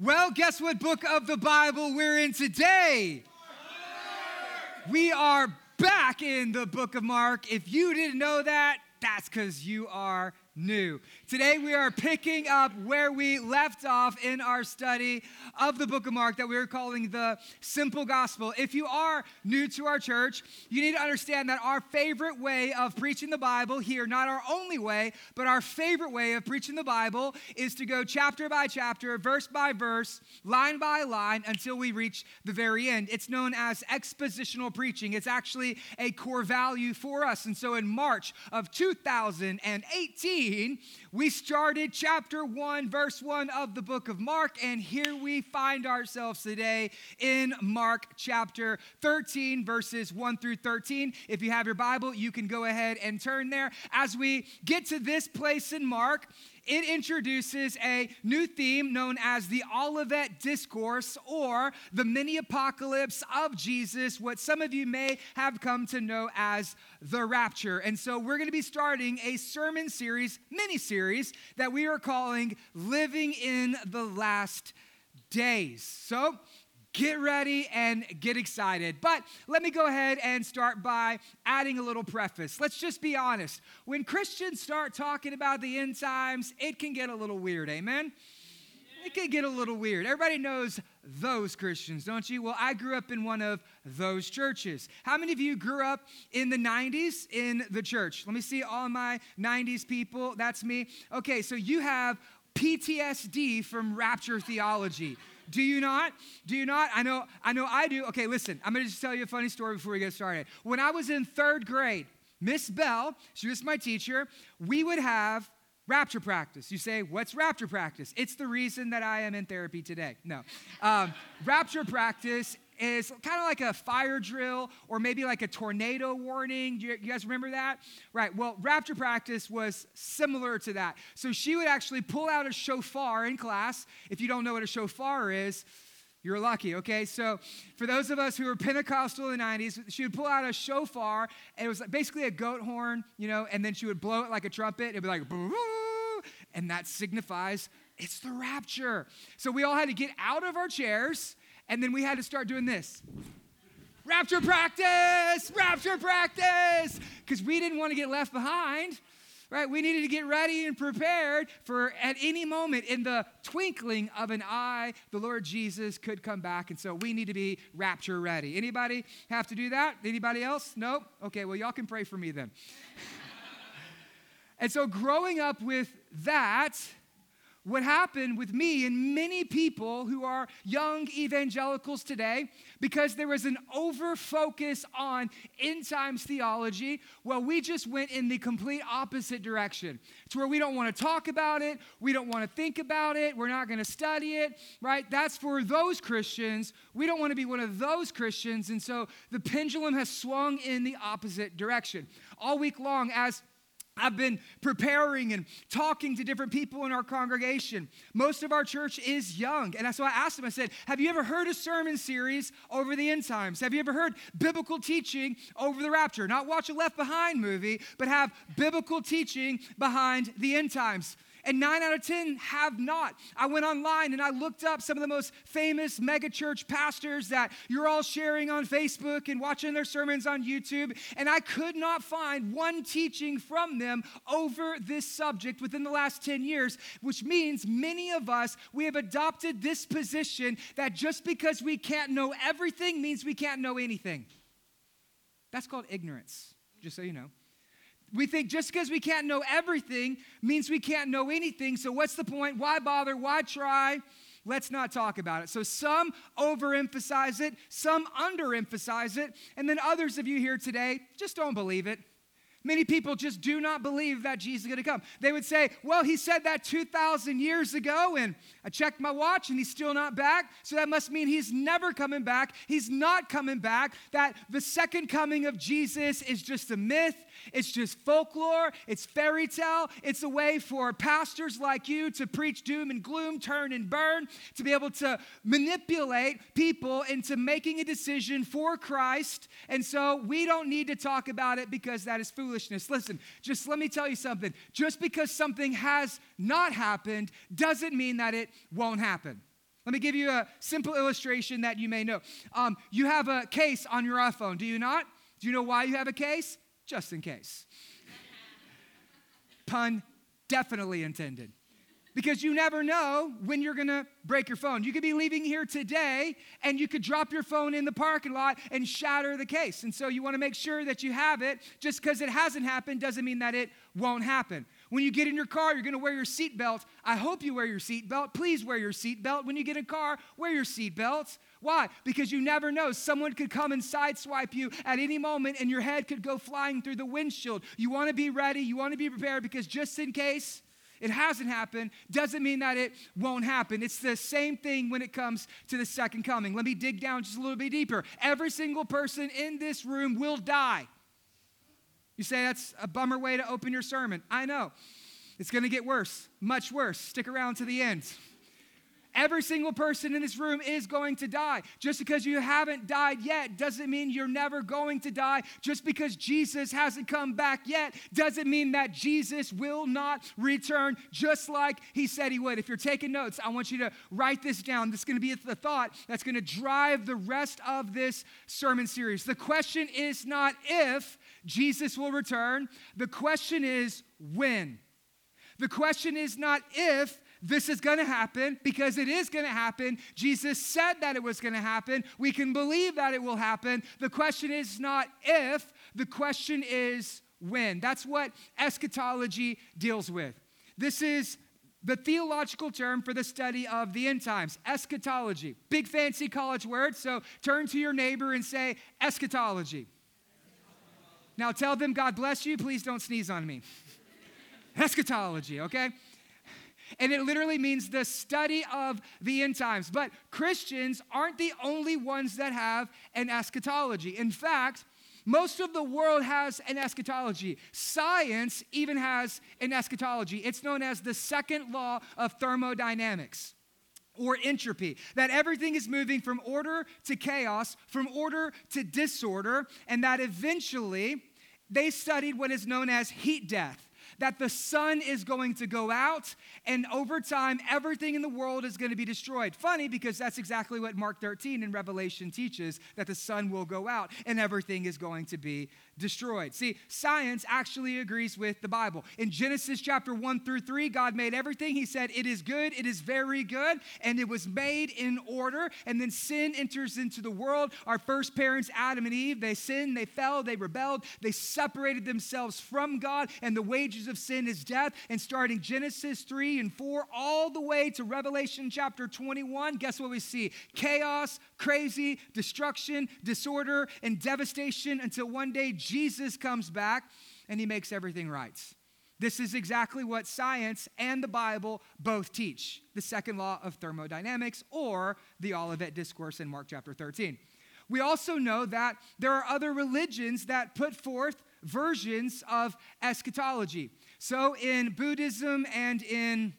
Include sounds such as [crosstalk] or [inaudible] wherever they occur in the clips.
Well, guess what book of the Bible we're in today? We are back in the book of Mark. If you didn't know that, that's because you are new. Today we are picking up where we left off in our study of the book of Mark that we are calling the simple gospel. If you are new to our church, you need to understand that our favorite way of preaching the Bible here, not our only way, but our favorite way of preaching the Bible is to go chapter by chapter, verse by verse, line by line until we reach the very end. It's known as expositional preaching. It's actually a core value for us. And so in March of 2018, we started chapter 1, verse 1 of the book of Mark, and here we find ourselves today in Mark chapter 13, verses 1 through 13. If you have your Bible, you can go ahead and turn there. As we get to this place in Mark, it introduces a new theme known as the Olivet Discourse or the mini apocalypse of Jesus, what some of you may have come to know as the rapture. And so we're going to be starting a sermon series, mini series, that we are calling Living in the Last Days. So, get ready and get excited. But let me go ahead and start by adding a little preface. Let's just be honest. When Christians start talking about the end times, it can get a little weird. Amen? It can get a little weird. Everybody knows those Christians, don't you? Well, I grew up in one of those churches. How many of you grew up in the 90s in the church? Let me see all my 90s people. That's me. Okay, so you have PTSD from rapture theology. Do you not? Do you not? I know, I know I do. Okay, listen, I'm gonna just tell you a funny story before we get started. When I was in third grade, Miss Bell, she was my teacher, we would have rapture practice. You say, what's rapture practice? It's the reason that I am in therapy today. No. Um, rapture practice is kind of like a fire drill or maybe like a tornado warning. You, you guys remember that? Right. Well, rapture practice was similar to that. So she would actually pull out a shofar in class. If you don't know what a shofar is, you're lucky, okay? So, for those of us who were Pentecostal in the 90s, she would pull out a shofar, and it was basically a goat horn, you know, and then she would blow it like a trumpet. It'd be like, and that signifies it's the rapture. So, we all had to get out of our chairs and then we had to start doing this rapture practice, rapture practice, because we didn't want to get left behind. Right? We needed to get ready and prepared for at any moment in the twinkling of an eye, the Lord Jesus could come back. And so we need to be rapture ready. Anybody have to do that? Anybody else? Nope? Okay, well, y'all can pray for me then. [laughs] and so growing up with that, what happened with me and many people who are young evangelicals today, because there was an over focus on end times theology, well, we just went in the complete opposite direction. It's where we don't want to talk about it, we don't want to think about it, we're not going to study it, right? That's for those Christians. We don't want to be one of those Christians. And so the pendulum has swung in the opposite direction. All week long, as I've been preparing and talking to different people in our congregation. Most of our church is young. And so I asked them, I said, Have you ever heard a sermon series over the end times? Have you ever heard biblical teaching over the rapture? Not watch a Left Behind movie, but have biblical teaching behind the end times and nine out of 10 have not. I went online and I looked up some of the most famous megachurch pastors that you're all sharing on Facebook and watching their sermons on YouTube, and I could not find one teaching from them over this subject within the last 10 years, which means many of us, we have adopted this position that just because we can't know everything means we can't know anything. That's called ignorance, just so you know. We think just because we can't know everything means we can't know anything. So, what's the point? Why bother? Why try? Let's not talk about it. So, some overemphasize it, some underemphasize it, and then others of you here today just don't believe it. Many people just do not believe that Jesus is going to come. They would say, Well, he said that 2,000 years ago, and I checked my watch and he's still not back. So that must mean he's never coming back. He's not coming back. That the second coming of Jesus is just a myth. It's just folklore, it's fairy tale. It's a way for pastors like you to preach doom and gloom, turn and burn, to be able to manipulate people into making a decision for Christ. And so we don't need to talk about it because that is foolishness. Listen, just let me tell you something. Just because something has not happened doesn't mean that it won't happen. Let me give you a simple illustration that you may know. Um, you have a case on your iPhone, do you not? Do you know why you have a case? Just in case. Pun definitely intended because you never know when you're gonna break your phone. You could be leaving here today and you could drop your phone in the parking lot and shatter the case. And so you wanna make sure that you have it. Just because it hasn't happened doesn't mean that it won't happen. When you get in your car, you're gonna wear your seatbelt. I hope you wear your seatbelt. Please wear your seatbelt. When you get in a car, wear your seatbelt. Why? Because you never know. Someone could come and sideswipe you at any moment and your head could go flying through the windshield. You wanna be ready, you wanna be prepared because just in case, it hasn't happened doesn't mean that it won't happen. It's the same thing when it comes to the second coming. Let me dig down just a little bit deeper. Every single person in this room will die. You say that's a bummer way to open your sermon. I know. It's going to get worse, much worse. Stick around to the end. Every single person in this room is going to die. Just because you haven't died yet doesn't mean you're never going to die. Just because Jesus hasn't come back yet doesn't mean that Jesus will not return, just like he said he would. If you're taking notes, I want you to write this down. This is going to be the thought that's going to drive the rest of this sermon series. The question is not if Jesus will return, the question is when. The question is not if this is going to happen because it is going to happen. Jesus said that it was going to happen. We can believe that it will happen. The question is not if, the question is when. That's what eschatology deals with. This is the theological term for the study of the end times, eschatology. Big fancy college word, so turn to your neighbor and say eschatology. Now tell them, God bless you, please don't sneeze on me. [laughs] eschatology, okay? And it literally means the study of the end times. But Christians aren't the only ones that have an eschatology. In fact, most of the world has an eschatology. Science even has an eschatology. It's known as the second law of thermodynamics or entropy, that everything is moving from order to chaos, from order to disorder, and that eventually they studied what is known as heat death that the sun is going to go out, and over time, everything in the world is going to be destroyed. Funny because that's exactly what Mark 13 in Revelation teaches that the sun will go out and everything is going to be destroyed. See, science actually agrees with the Bible. In Genesis chapter 1 through 3, God made everything. He said, It is good, it is very good, and it was made in order. And then sin enters into the world. Our first parents, Adam and Eve, they sinned, they fell, they rebelled, they separated themselves from God, and the wages of sin is death. And starting Genesis 3 and 4, all the way to Revelation chapter 21, guess what we see? Chaos, crazy, destruction, disorder, and devastation until one day Jesus comes back and he makes everything right. This is exactly what science and the Bible both teach the second law of thermodynamics or the Olivet Discourse in Mark chapter 13. We also know that there are other religions that put forth versions of eschatology. So in Buddhism and in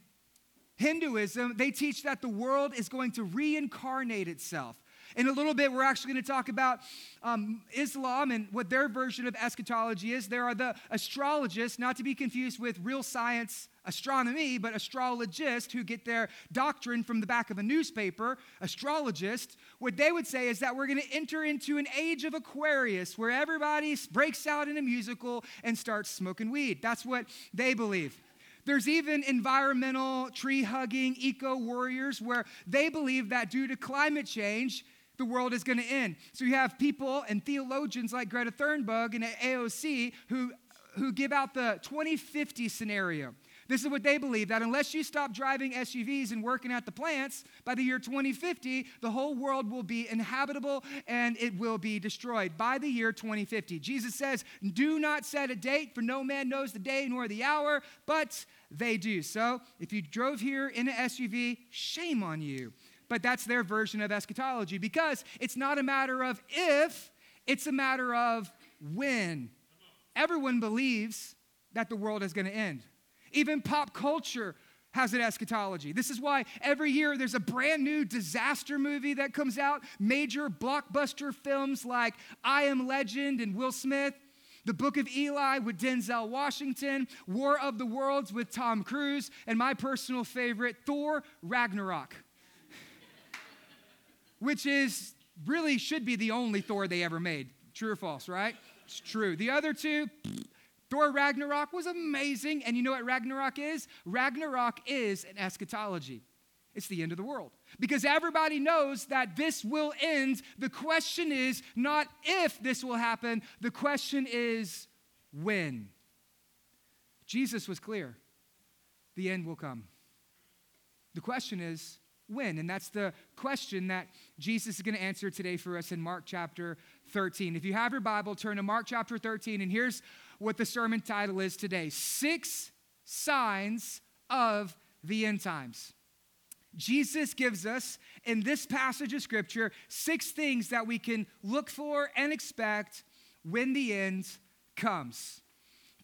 Hinduism, they teach that the world is going to reincarnate itself. In a little bit, we're actually going to talk about um, Islam and what their version of eschatology is. There are the astrologists, not to be confused with real science astronomy, but astrologists who get their doctrine from the back of a newspaper. Astrologists, what they would say is that we're going to enter into an age of Aquarius where everybody breaks out in a musical and starts smoking weed. That's what they believe. There's even environmental tree hugging eco warriors where they believe that due to climate change, the world is going to end. So you have people and theologians like Greta Thunberg and AOC who, who give out the 2050 scenario. This is what they believe that unless you stop driving SUVs and working at the plants, by the year 2050, the whole world will be inhabitable and it will be destroyed by the year 2050. Jesus says, Do not set a date, for no man knows the day nor the hour, but they do. So if you drove here in an SUV, shame on you but that's their version of eschatology because it's not a matter of if, it's a matter of when. Everyone believes that the world is going to end. Even pop culture has an eschatology. This is why every year there's a brand new disaster movie that comes out, major blockbuster films like I Am Legend and Will Smith. The Book of Eli with Denzel Washington, War of the Worlds with Tom Cruise, and my personal favorite, Thor Ragnarok. Which is really should be the only Thor they ever made. True or false, right? It's true. The other two, Thor Ragnarok was amazing. And you know what Ragnarok is? Ragnarok is an eschatology. It's the end of the world. Because everybody knows that this will end. The question is not if this will happen, the question is when. Jesus was clear the end will come. The question is when? And that's the question that Jesus is going to answer today for us in Mark chapter 13. If you have your Bible, turn to Mark chapter 13, and here's what the sermon title is today Six Signs of the End Times. Jesus gives us in this passage of scripture six things that we can look for and expect when the end comes.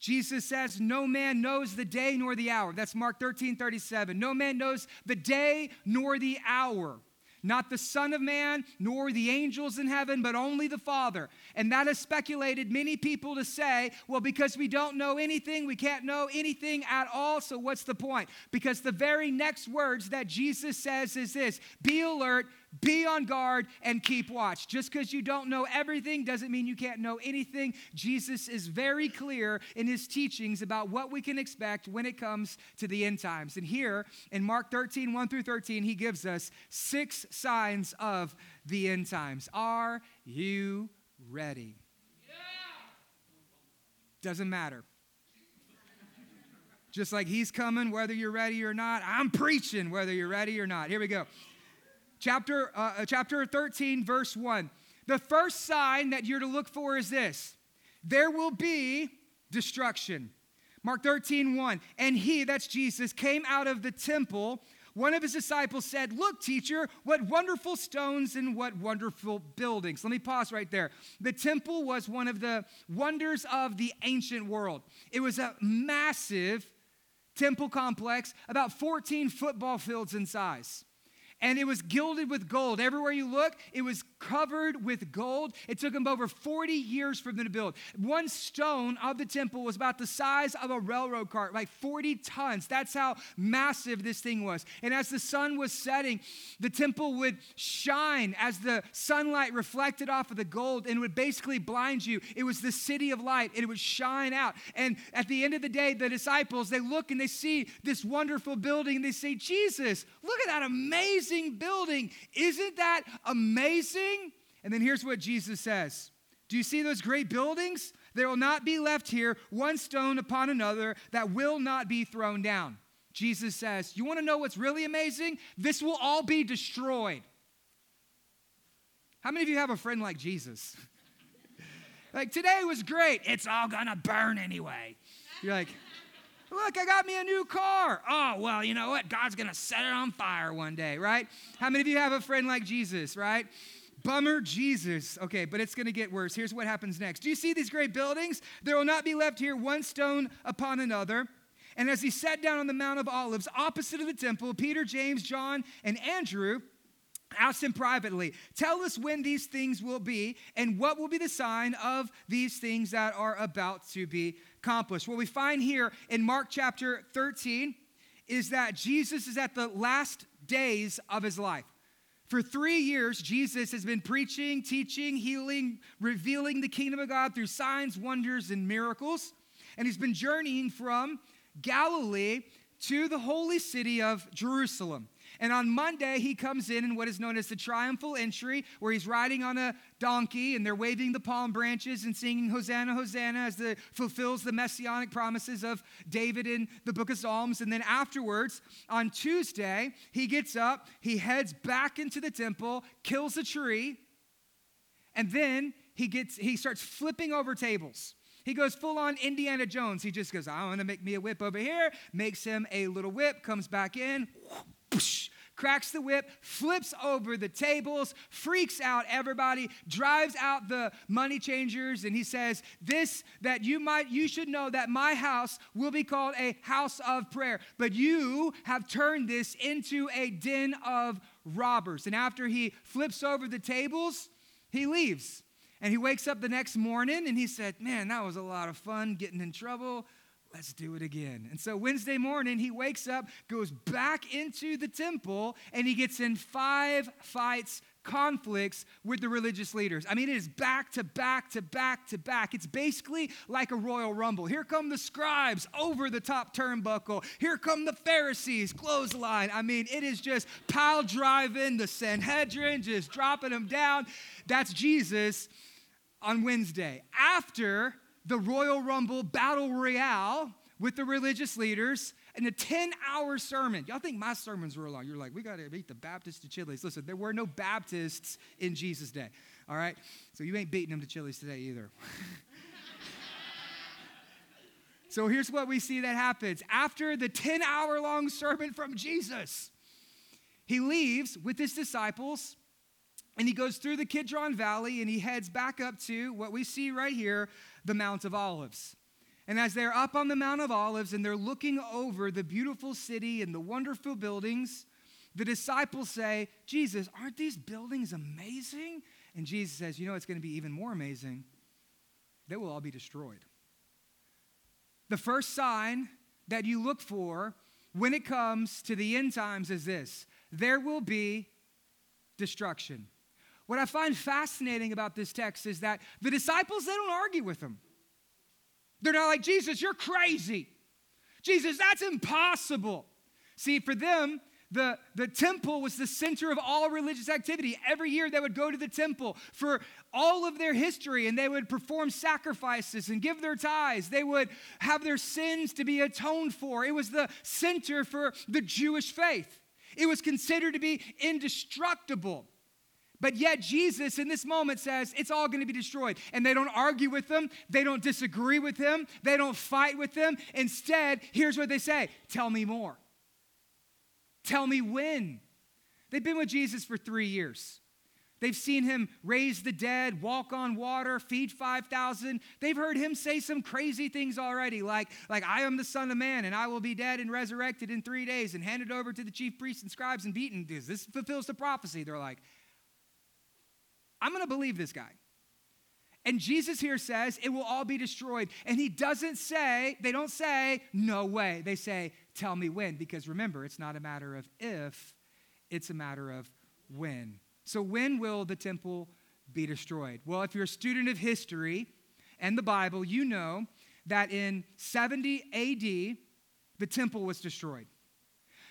Jesus says, No man knows the day nor the hour. That's Mark 13, 37. No man knows the day nor the hour not the Son of Man, nor the angels in heaven, but only the Father. And that has speculated many people to say, well, because we don't know anything, we can't know anything at all, so what's the point? Because the very next words that Jesus says is this be alert, be on guard and keep watch. Just because you don't know everything doesn't mean you can't know anything. Jesus is very clear in his teachings about what we can expect when it comes to the end times. And here in Mark 13, 1 through 13, he gives us six signs of the end times. Are you ready? Doesn't matter. Just like he's coming, whether you're ready or not, I'm preaching, whether you're ready or not. Here we go chapter, uh, uh, chapter 13, verse 1. The first sign that you're to look for is this there will be destruction. Mark 13, 1. And he, that's Jesus, came out of the temple. One of his disciples said, Look, teacher, what wonderful stones and what wonderful buildings. Let me pause right there. The temple was one of the wonders of the ancient world. It was a massive temple complex, about 14 football fields in size and it was gilded with gold. Everywhere you look, it was covered with gold. It took them over 40 years for them to build. One stone of the temple was about the size of a railroad cart, like 40 tons. That's how massive this thing was. And as the sun was setting, the temple would shine as the sunlight reflected off of the gold and would basically blind you. It was the city of light and it would shine out. And at the end of the day, the disciples, they look and they see this wonderful building and they say, Jesus, look at that amazing building. Isn't that amazing? And then here's what Jesus says Do you see those great buildings? There will not be left here one stone upon another that will not be thrown down. Jesus says, You want to know what's really amazing? This will all be destroyed. How many of you have a friend like Jesus? [laughs] like, today was great. It's all gonna burn anyway. You're like, Look, I got me a new car. Oh, well, you know what? God's going to set it on fire one day, right? How many of you have a friend like Jesus, right? Bummer, Jesus. Okay, but it's going to get worse. Here's what happens next. Do you see these great buildings? There will not be left here one stone upon another. And as he sat down on the Mount of Olives opposite of the temple, Peter, James, John, and Andrew asked him privately, Tell us when these things will be, and what will be the sign of these things that are about to be accomplished. What we find here in Mark chapter 13 is that Jesus is at the last days of his life. For three years, Jesus has been preaching, teaching, healing, revealing the kingdom of God through signs, wonders, and miracles. And he's been journeying from Galilee to the holy city of Jerusalem. And on Monday, he comes in in what is known as the triumphal entry, where he's riding on a donkey and they're waving the palm branches and singing Hosanna, Hosanna as the fulfills the messianic promises of David in the book of Psalms. And then afterwards, on Tuesday, he gets up, he heads back into the temple, kills a tree, and then he gets he starts flipping over tables. He goes full on Indiana Jones. He just goes, I want to make me a whip over here, makes him a little whip, comes back in, cracks the whip, flips over the tables, freaks out everybody, drives out the money changers, and he says, This that you might, you should know that my house will be called a house of prayer, but you have turned this into a den of robbers. And after he flips over the tables, he leaves. And he wakes up the next morning and he said, Man, that was a lot of fun getting in trouble let's do it again. And so Wednesday morning, he wakes up, goes back into the temple, and he gets in five fights conflicts with the religious leaders. I mean, it is back to back to back to back. It's basically like a royal rumble. Here come the scribes over the top turnbuckle. Here come the Pharisees, clothesline. I mean, it is just pile driving, the Sanhedrin just dropping them down. That's Jesus on Wednesday. After the Royal Rumble Battle Royale with the religious leaders, and a 10 hour sermon. Y'all think my sermons were long. You're like, we got to beat the Baptists to Chili's. Listen, there were no Baptists in Jesus' day. All right? So you ain't beating them to Chili's today either. [laughs] so here's what we see that happens. After the 10 hour long sermon from Jesus, he leaves with his disciples and he goes through the Kidron Valley and he heads back up to what we see right here, the Mount of Olives. And as they're up on the Mount of Olives and they're looking over the beautiful city and the wonderful buildings, the disciples say, Jesus, aren't these buildings amazing? And Jesus says, You know, it's going to be even more amazing. They will all be destroyed. The first sign that you look for when it comes to the end times is this there will be destruction. What I find fascinating about this text is that the disciples, they don't argue with them. They're not like, Jesus, you're crazy. Jesus, that's impossible. See, for them, the, the temple was the center of all religious activity. Every year they would go to the temple for all of their history and they would perform sacrifices and give their tithes. They would have their sins to be atoned for. It was the center for the Jewish faith. It was considered to be indestructible. But yet, Jesus in this moment says it's all going to be destroyed. And they don't argue with them, they don't disagree with him, they don't fight with them. Instead, here's what they say Tell me more. Tell me when. They've been with Jesus for three years. They've seen him raise the dead, walk on water, feed 5,000. They've heard him say some crazy things already, like, like, I am the Son of Man, and I will be dead and resurrected in three days, and handed over to the chief priests and scribes and beaten. This fulfills the prophecy. They're like, I'm going to believe this guy. And Jesus here says it will all be destroyed. And he doesn't say, they don't say, no way. They say, tell me when. Because remember, it's not a matter of if, it's a matter of when. So, when will the temple be destroyed? Well, if you're a student of history and the Bible, you know that in 70 AD, the temple was destroyed.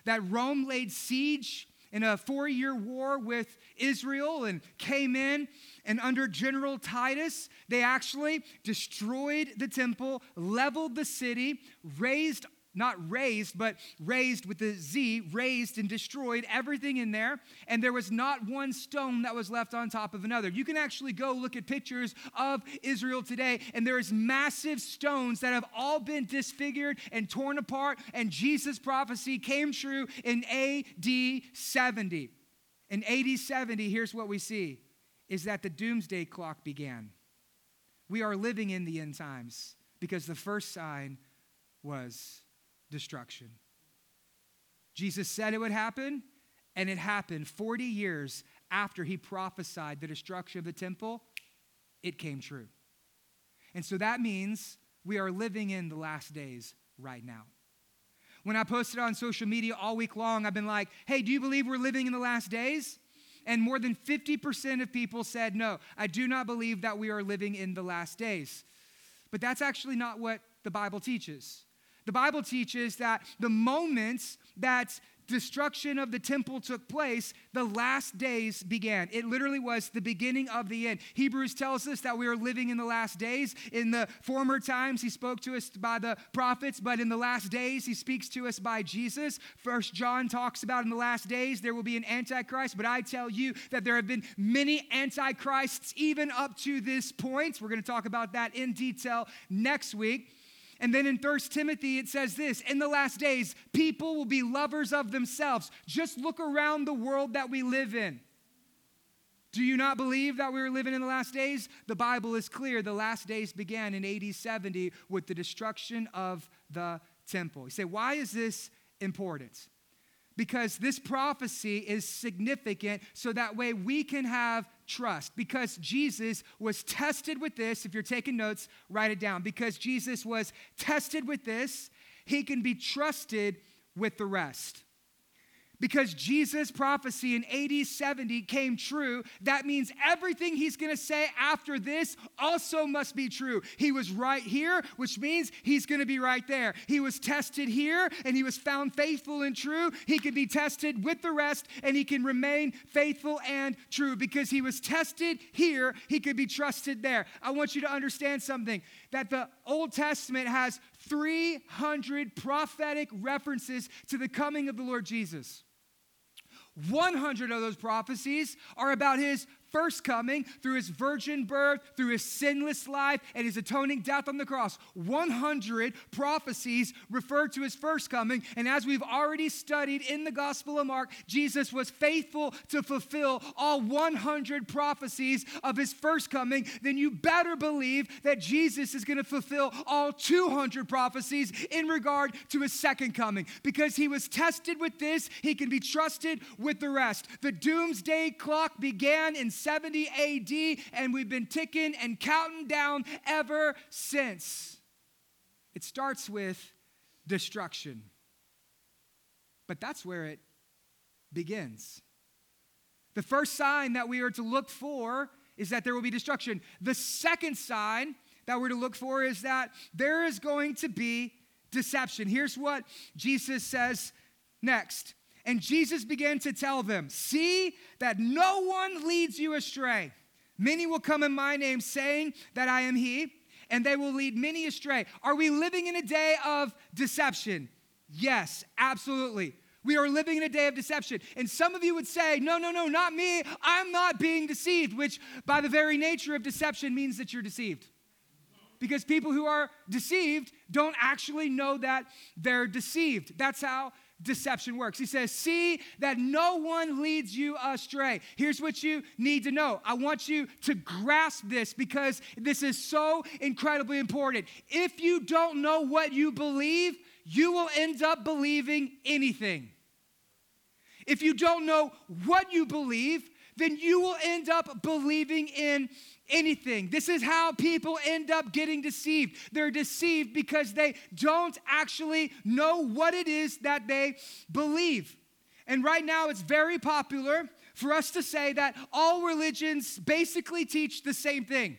That Rome laid siege in a four year war with Israel and came in. And under General Titus, they actually destroyed the temple, leveled the city, raised not raised, but razed with the Z, razed and destroyed everything in there. And there was not one stone that was left on top of another. You can actually go look at pictures of Israel today, and there is massive stones that have all been disfigured and torn apart. And Jesus' prophecy came true in AD 70. In AD 70, here's what we see is that the doomsday clock began. We are living in the end times because the first sign was destruction. Jesus said it would happen, and it happened 40 years after he prophesied the destruction of the temple. It came true. And so that means we are living in the last days right now. When I posted on social media all week long, I've been like, hey, do you believe we're living in the last days? And more than 50% of people said, no, I do not believe that we are living in the last days. But that's actually not what the Bible teaches. The Bible teaches that the moments that destruction of the temple took place, the last days began. It literally was the beginning of the end. Hebrews tells us that we are living in the last days. In the former times, he spoke to us by the prophets, but in the last days, he speaks to us by Jesus. First John talks about in the last days there will be an antichrist, but I tell you that there have been many antichrists even up to this point. We're going to talk about that in detail next week. And then in 1 Timothy, it says this In the last days, people will be lovers of themselves. Just look around the world that we live in. Do you not believe that we are living in the last days? The Bible is clear. The last days began in AD 70 with the destruction of the temple. You say, why is this important? Because this prophecy is significant so that way we can have trust because Jesus was tested with this. If you're taking notes, write it down. Because Jesus was tested with this, he can be trusted with the rest. Because Jesus' prophecy in AD 70 came true, that means everything he's to say after this also must be true. He was right here, which means he's to be right there. He was tested here and he was found faithful and true. He can be tested with the rest and he can remain faithful and true because he was tested here, he could be trusted there. I want you to understand something that the Old Testament has 300 prophetic references to the coming of the Lord Jesus. 100 of those prophecies are about his first coming through his virgin birth, through his sinless life, and his atoning death on the cross. 100 prophecies refer to his first coming. And as we've already studied in the Gospel of Mark, Jesus was faithful to fulfill all 100 prophecies of his first coming. Then you better believe that Jesus is going to fulfill all 200 prophecies in regard to his second coming. Because he was tested with this, he can be trusted with the rest. The doomsday clock began in 70 AD, and we've been ticking and counting down ever since. It starts with destruction. But that's where it begins. The first sign that we are to look for is that there will be destruction. The second sign that we're to look for is that there is going to be deception. Here's what Jesus says next and Jesus began to tell them, See that no one leads you astray. Many will come in my name saying that I am he, and they will lead many astray. Are we living in a day of deception? Yes, absolutely. We are living in a day of deception. And some of you would say, no, no, no, not me. I'm not being deceived, which by the very nature of deception means that you're deceived. Because people who are deceived don't actually know that they're deceived. That's how deception works. He says, See that no one leads you astray. Here's what you need to know. I want you to grasp this because this is so incredibly important. If you don't know what you believe, you will end up believing anything. If you don't know what you believe, then you will end up believing in anything. This is how people end up getting deceived. They're deceived because they don't actually know what it is that they believe. And right now, it's very popular for us to say that all religions basically teach the same thing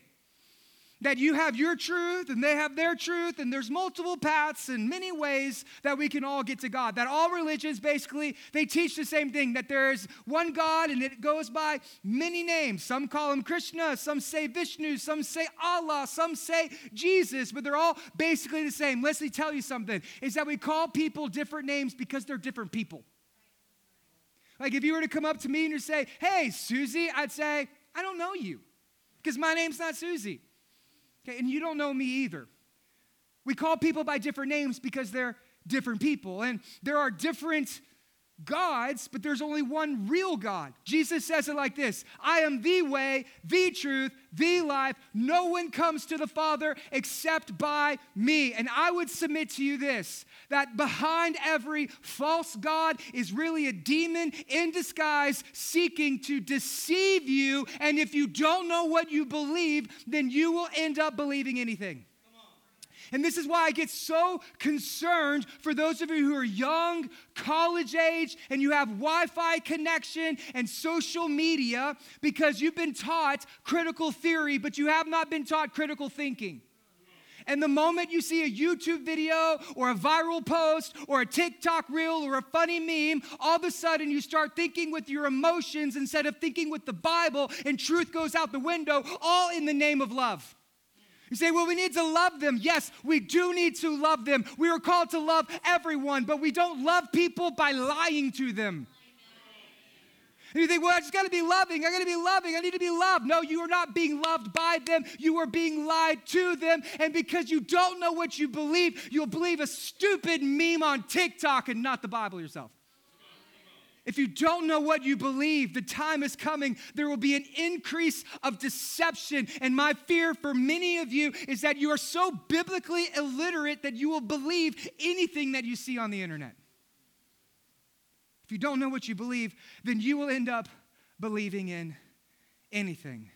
that you have your truth and they have their truth and there's multiple paths and many ways that we can all get to god. That all religions basically they teach the same thing that there's one god and it goes by many names. Some call him krishna some say vishnu some say allah some say jesus but they're all basically the same. Let me tell you something is that we call people different names because they're different people. Like if you were to come up to me and you say hey susie i'd say i don't know you because my name's not susie Okay, and you don't know me either. We call people by different names because they're different people. And there are different gods, but there's only one real God. Jesus says it like this I am the way, the truth, the life. No one comes to the Father except by me. And I would submit to you this that behind every false God is really a demon in disguise seeking to deceive you. And if you don't know what you believe, then you will end up believing anything. And this is why I get so concerned for those of you who are young, college age, and you have Wi Fi connection and social media because you've been taught critical theory, but you have not been taught critical thinking. And the moment you see a YouTube video or a viral post or a TikTok reel or a funny meme, all of a sudden you start thinking with your emotions instead of thinking with the Bible, and truth goes out the window, all in the name of love. You say, well, we need to love them. Yes, we do need to love them. We are called to love everyone, but we don't love people by lying to them. And you think, well, I just got to be loving. I got to be loving. I need to be loved. No, you are not being loved by them. You are being lied to them. And because you don't know what you believe, you'll believe a stupid meme on TikTok and not the Bible yourself. If you don't know what you believe, the time is coming. There will be an increase of deception. And my fear for many of you is that you are so biblically illiterate that you will believe anything that you see on the internet. If you don't know what you believe, then you will end up believing in anything.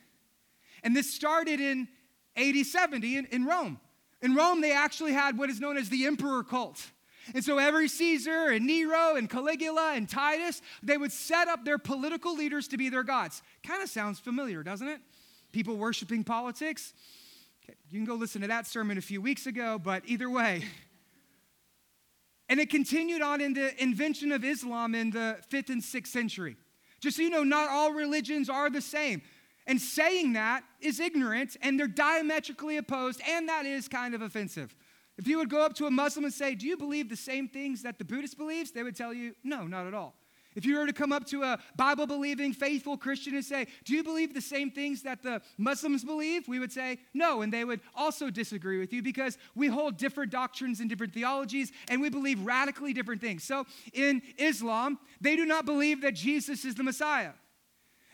And this started in AD 70 in, in Rome. In Rome, they actually had what is known as the emperor cult. And so every Caesar and Nero and Caligula and Titus, they would set up their political leaders to be their gods. Kind of sounds familiar, doesn't it? People worshiping politics. Okay, you can go listen to that sermon a few weeks ago, but either way. [laughs] And it continued on in the invention of Islam in the fifth and sixth century. Just so you know, not all religions are the same. And saying that is ignorant, and they're diametrically opposed, and that is kind of offensive. If you would go up to a Muslim and say, Do you believe the same things that the Buddhist believes? They would tell you, No, not at all. If you were to come up to a Bible believing, faithful Christian and say, Do you believe the same things that the Muslims believe? We would say, No. And they would also disagree with you because we hold different doctrines and different theologies and we believe radically different things. So in Islam, they do not believe that Jesus is the Messiah.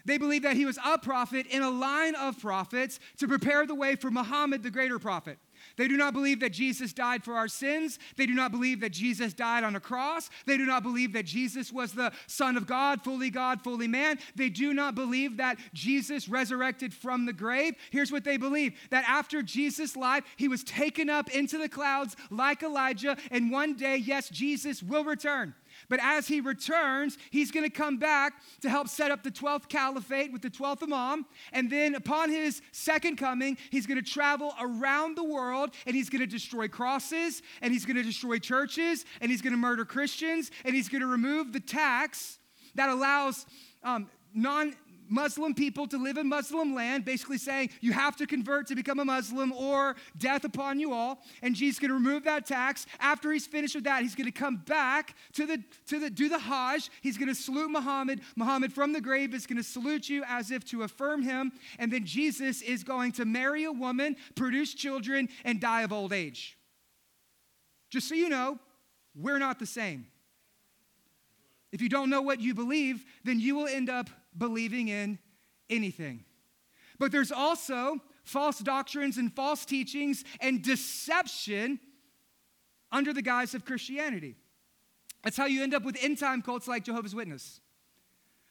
They believe that he was a prophet in a line of prophets to prepare the way for Muhammad, the greater prophet. They do not believe that Jesus died for our sins. They do not believe that Jesus died on a cross. They do not believe that Jesus was the Son of God, fully God, fully man. They do not believe that Jesus resurrected from the grave. Here's what they believe that after Jesus' life, he was taken up into the clouds like Elijah, and one day, yes, Jesus will return. But as he returns, he's going to come back to help set up the 12th caliphate with the 12th Imam. And then upon his second coming, he's going to travel around the world and he's going to destroy crosses and he's going to destroy churches and he's going to murder Christians and he's going to remove the tax that allows um, non Muslim people to live in Muslim land, basically saying you have to convert to become a Muslim or death upon you all. And Jesus going to remove that tax. After he's finished with that, he's going to come back to the to the do the Hajj. He's going to salute Muhammad. Muhammad from the grave is going to salute you as if to affirm him. And then Jesus is going to marry a woman, produce children, and die of old age. Just so you know, we're not the same. If you don't know what you believe, then you will end up believing in anything. But there's also false doctrines and false teachings and deception under the guise of Christianity. That's how you end up with end time cults like Jehovah's Witness.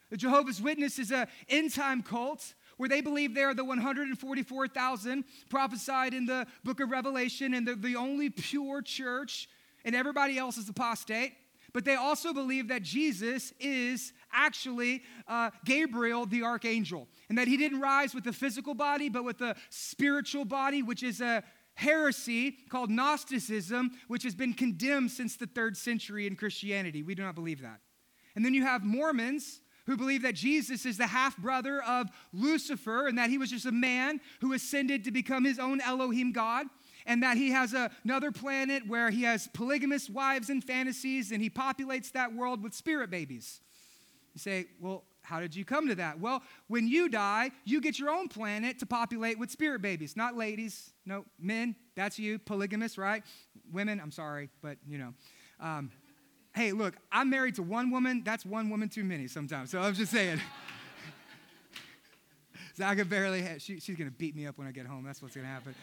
The Jehovah's Witness is an end time cult where they believe they are the 144,000 prophesied in the book of Revelation and they're the only pure church, and everybody else is apostate. But they also believe that Jesus is actually uh, Gabriel, the archangel, and that he didn't rise with a physical body, but with a spiritual body, which is a heresy called Gnosticism, which has been condemned since the third century in Christianity. We do not believe that. And then you have Mormons who believe that Jesus is the half brother of Lucifer and that he was just a man who ascended to become his own Elohim God and that he has a, another planet where he has polygamous wives and fantasies, and he populates that world with spirit babies. You say, well, how did you come to that? Well, when you die, you get your own planet to populate with spirit babies, not ladies. No, men, that's you, polygamous, right? Women, I'm sorry, but you know. Um, hey, look, I'm married to one woman. That's one woman too many sometimes. So I'm just saying. [laughs] so I could barely, have, she, she's to beat me up when I get home. That's what's to happen.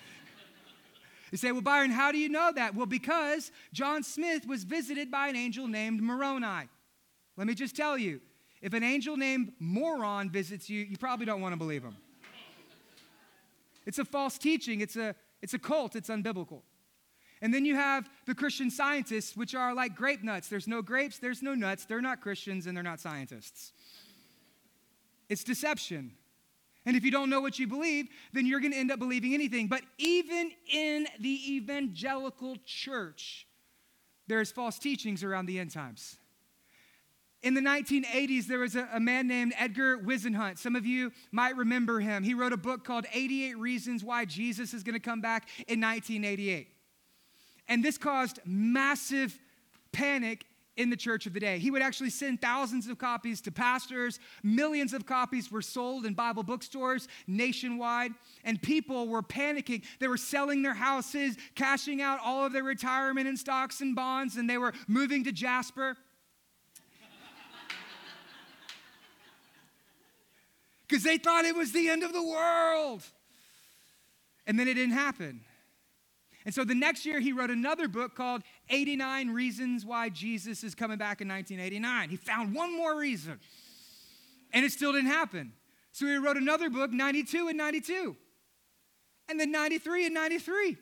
You say, well, Byron, how do you know that? Well, because John Smith was visited by an angel named Moroni. Let me just tell you if an angel named Moron visits you, you probably don't want to believe him. It's a false teaching, it's a, it's a cult, it's unbiblical. And then you have the Christian scientists, which are like grape nuts. There's no grapes, there's no nuts. They're not Christians and they're not scientists. It's deception. And if you don't know what you believe, then you're going to end up believing anything. But even in the evangelical church, there's false teachings around the end times. In the 1980s, there was a, a, man named Edgar Whisenant. Some of you might remember him. He wrote a book called 88 Reasons Why Jesus is going to Come Back in 1988. And this caused massive panic in the church of the day. He would actually send thousands of copies to pastors. Millions of copies were sold in Bible bookstores nationwide, and people were panicking. They were selling their houses, cashing out all of their retirement in stocks and bonds, and they were moving to Jasper. [laughs] Because they thought it was the end of the world. And then it didn't happen. And so the next year, he wrote another book called 89 Reasons Why Jesus is Coming Back in 1989. He found one more reason, and it still didn't happen. So he wrote another book, 92 and 92, and then 93 and 93.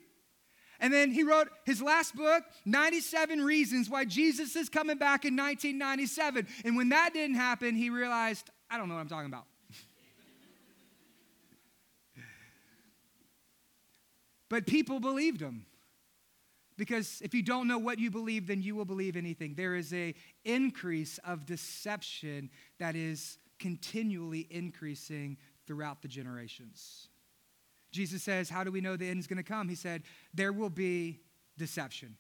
And then he wrote his last book, 97 Reasons Why Jesus is Coming Back in 1997. And when that didn't happen, he realized, I don't know what I'm talking about. [laughs] but people believed him. Because if you don't know what you believe, then you will believe anything. There is a increase of deception that is continually increasing throughout the generations. Jesus says, How do we know the end is going to come? He said, There will be deception.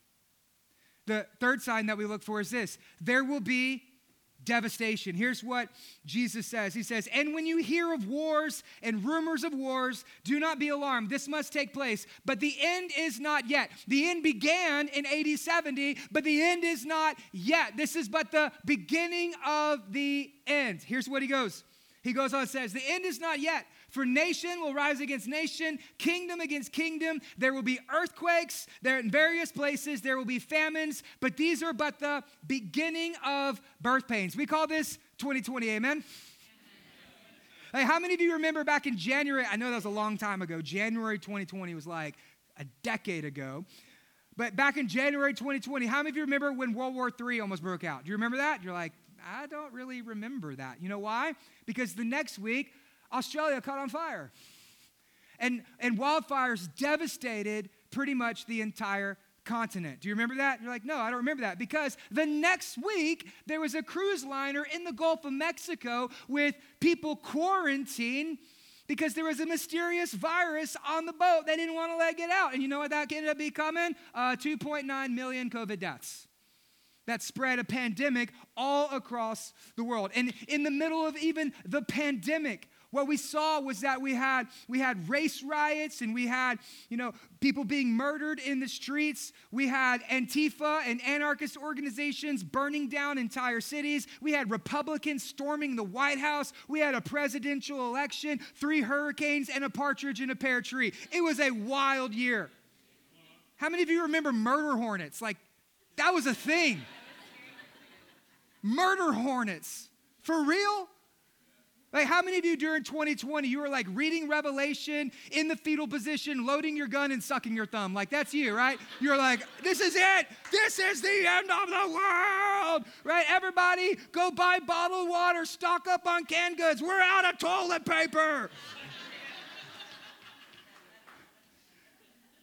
The third sign that we look for is this there will be devastation. Here's what Jesus says He says, And when you hear of wars and rumors of wars, do not be alarmed. This must take place. But the end is not yet. The end began in AD 70, but the end is not yet. This is but the beginning of the end. Here's what he goes. He goes on and says, The end is not yet. For nation will rise against nation, kingdom against kingdom. There will be earthquakes there in various places. There will be famines, but these are but the beginning of birth pains. We call this 2020. Amen. Hey, how many of you remember back in January? I know that was a long time ago. January 2020 was like a decade ago. But back in January 2020, how many of you remember when World War III almost broke out? Do you remember that? You're like, I don't really remember that. You know why? Because the next week, Australia caught on fire. And, and wildfires devastated pretty much the entire continent. Do you remember that? You're like, no, I don't remember that. Because the next week, there was a cruise liner in the Gulf of Mexico with people quarantined because there was a mysterious virus on the boat. They didn't want to let it get out. And you know what that ended up becoming? Uh, 2.9 million COVID deaths that spread a pandemic all across the world. And in the middle of even the pandemic, what we saw was that we had we had race riots and we had you know people being murdered in the streets. We had antifa and anarchist organizations burning down entire cities. We had republicans storming the white house. We had a presidential election three hurricanes and a partridge in a pear tree. It was a wild year. How many of you remember murder hornets? Like that was a thing. Murder hornets. For real like, how many of you during 2020, you were like reading Revelation in the fetal position, loading your gun and sucking your thumb? Like, that's you, right? You're like, this is it. This is the end of the world, right? Everybody go buy bottled water, stock up on canned goods. We're out of toilet paper.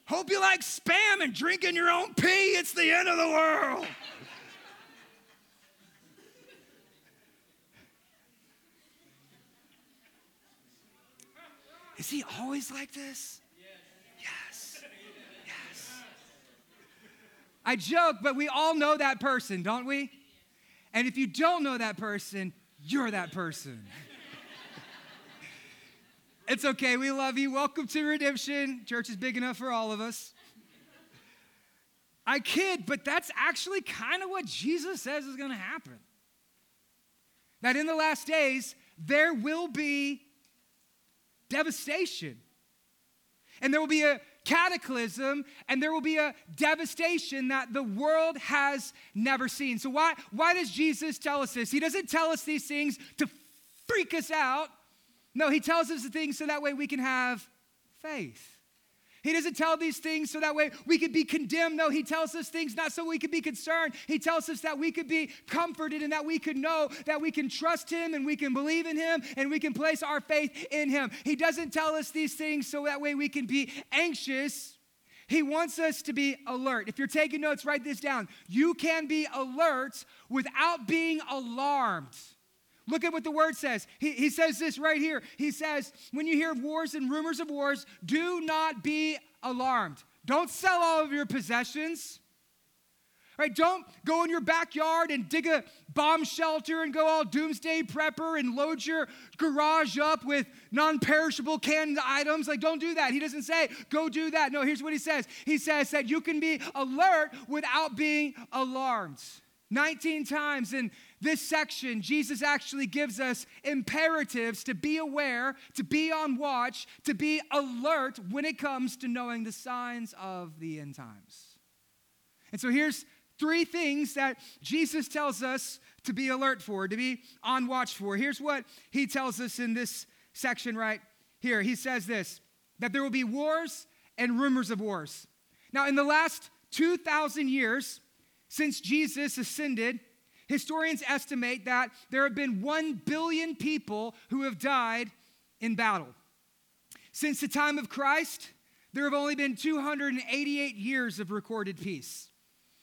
Hope you like spam and drinking your own pee. It's the end of the world. Is he always like this? Yes. Yes. I joke, but we all know that person, don't we? And if you don't know that person, you're that person. [laughs] it's okay. We love you. Welcome to Redemption. Church is big enough for all of us. I kid, but that's actually kind of what Jesus says is going to happen. That in the last days, there will be devastation. And there will be a cataclysm and there will be a devastation that the world has never seen. So, why, why does Jesus tell us this? He doesn't tell us these things to freak us out. No, he tells us the things so that way we can have faith. He doesn't tell these things so that way we could be condemned. No, He tells us things not so we could be concerned. He tells us that we could be comforted and that we could know that we can trust Him and we can believe in Him and we can place our faith in Him. He doesn't tell us these things so that way we can be anxious. He wants us to be alert. If you're taking notes, write this down. You can be alert without being alarmed. Look at what the word says. He, he says this right here. He says, when you hear of wars and rumors of wars, do not be alarmed. Don't sell all of your possessions. Right? Don't go in your backyard and dig a bomb shelter and go all doomsday prepper and load your garage up with non perishable canned items. Like, don't do that. He doesn't say, go do that. No, here's what he says He says that you can be alert without being alarmed. 19 times in this section, Jesus actually gives us imperatives to be aware, to be on watch, to be alert when it comes to knowing the signs of the end times. And so here's three things that Jesus tells us to be alert for, to be on watch for. Here's what he tells us in this section right here. He says this that there will be wars and rumors of wars. Now, in the last 2,000 years since Jesus ascended, historians estimate that there have been 1 billion people who have died in battle. Since the time of Christ, there have only been 288 years of recorded peace.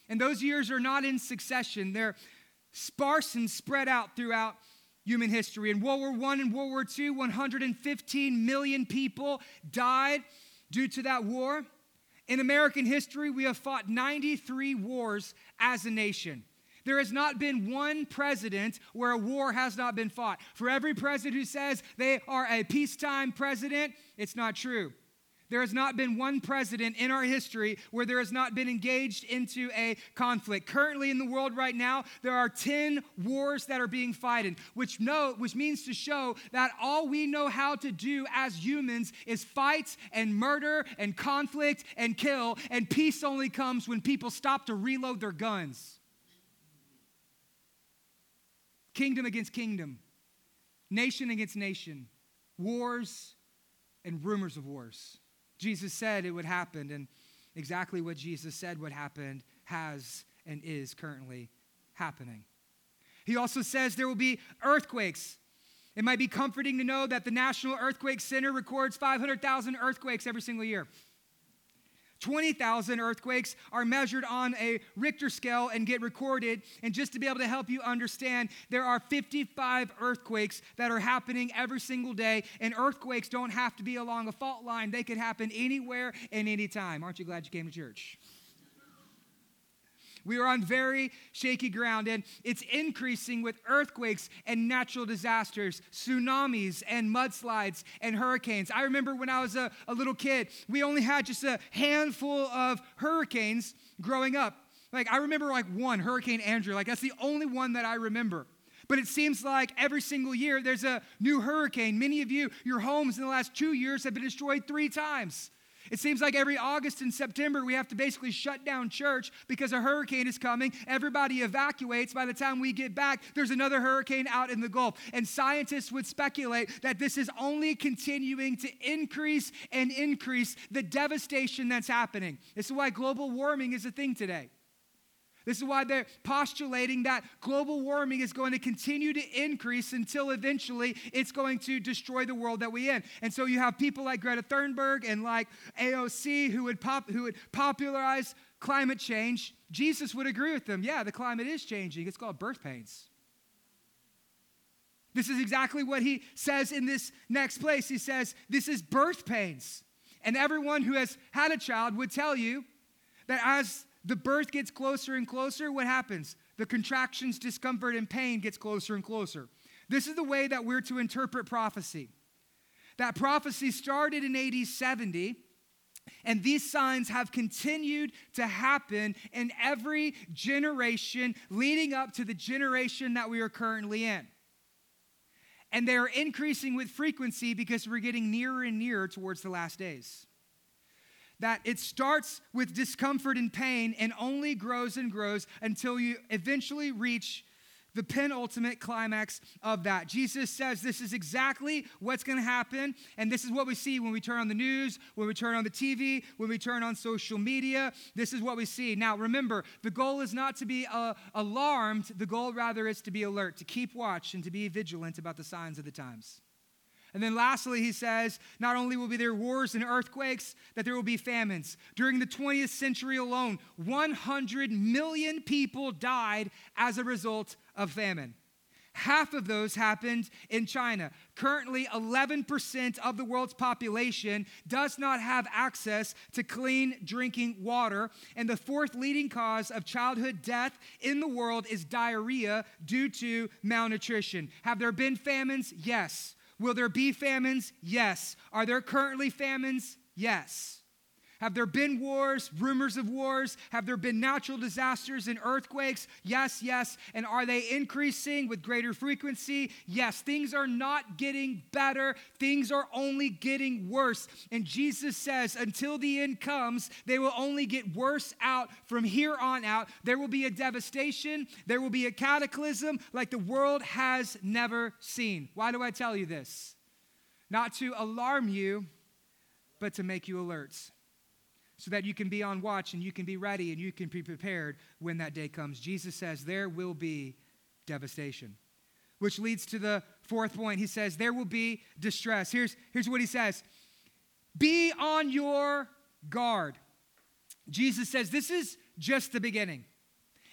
And those years are not in succession, they're sparse and spread out throughout human history. In World War I and World War II, 115 million people died due to that war. In American history, we have fought 93 wars as a nation. There has not been one president where a war has not been fought. For every president who says they are a peacetime president, it's not true. There has not been one president in our history where there has not been engaged into a conflict. Currently in the world right now, there are 10 wars that are being fought, which know, which means to show that all we know how to do as humans is fight and murder and conflict and kill, and peace only comes when people stop to reload their guns. Kingdom against kingdom, nation against nation, wars and rumors of wars. Jesus said it would happen, and exactly what Jesus said would happen has and is currently happening. He also says there will be earthquakes. It might be comforting to know that the National Earthquake Center records 500,000 earthquakes every single year. 20,000 earthquakes are measured on a Richter scale and get recorded. And just to be able to help you understand, there are 55 earthquakes that are happening every single day. And earthquakes don't have to be along a fault line, they could happen anywhere and anytime. Aren't you glad you came to church? We are on very shaky ground, and it's increasing with earthquakes and natural disasters, tsunamis and mudslides and hurricanes. I remember when I was a, a little kid, we only had just a handful of hurricanes growing up. Like, I remember like one, Hurricane Andrew. Like, that's the only one that I remember. But it seems like every single year there's a new hurricane. Many of you, your homes in the last two years have been destroyed three times. It seems like every August and September we have to basically shut down church because a hurricane is coming. Everybody evacuates. By the time we get back, there's another hurricane out in the Gulf. And scientists would speculate that this is only continuing to increase and increase the devastation that's happening. This is why global warming is a thing today. This is why they're postulating that global warming is going to continue to increase until eventually it's going to destroy the world that we in. And so you have people like Greta Thunberg and like AOC who would pop who would popularize climate change. Jesus would agree with them. Yeah, the climate is changing. It's called birth pains. This is exactly what he says in this next place. He says, This is birth pains. And everyone who has had a child would tell you that as the birth gets closer and closer, what happens? The contractions, discomfort, and pain gets closer and closer. This is the way that we're to interpret prophecy. That prophecy started in AD 70, and these signs have continued to happen in every generation leading up to the generation that we are currently in. And they are increasing with frequency because we're getting nearer and nearer towards the last days that it starts with discomfort and pain and only grows and grows until you eventually reach the penultimate climax of that. Jesus says this is exactly what's going to happen. And this is what we see when we turn on the news, when we turn on the TV, when we turn on social media. This is what we see. Now, remember, the goal is not to be uh, alarmed, the goal rather is to be alert, to keep watch, and to be vigilant about the signs of the times. And then lastly, he says, not only will be there wars and earthquakes, that there will be famines. During the 20th century alone, 100 million people died as a result of famine. Half of those happened in China. Currently, 11% of the world's population does not have access to clean drinking water. And the fourth leading cause of childhood death in the world is diarrhea due to malnutrition. Have there been famines? Yes. Will there be famines? Yes. Are there currently famines? Yes. Have there been wars, rumors of wars? Have there been natural disasters and earthquakes? Yes, yes. And are they increasing with greater frequency? Yes. Things are not getting better, things are only getting worse. And Jesus says, until the end comes, they will only get worse out from here on out. There will be a devastation, there will be a cataclysm like the world has never seen. Why do I tell you this? Not to alarm you, but to make you alert so that you can be on watch and you can be ready and you can be prepared when that day comes. Jesus says there will be devastation. Which leads to the fourth point. He says there will be distress. Here's, here's what he says Be on your guard. Jesus says this is just the beginning.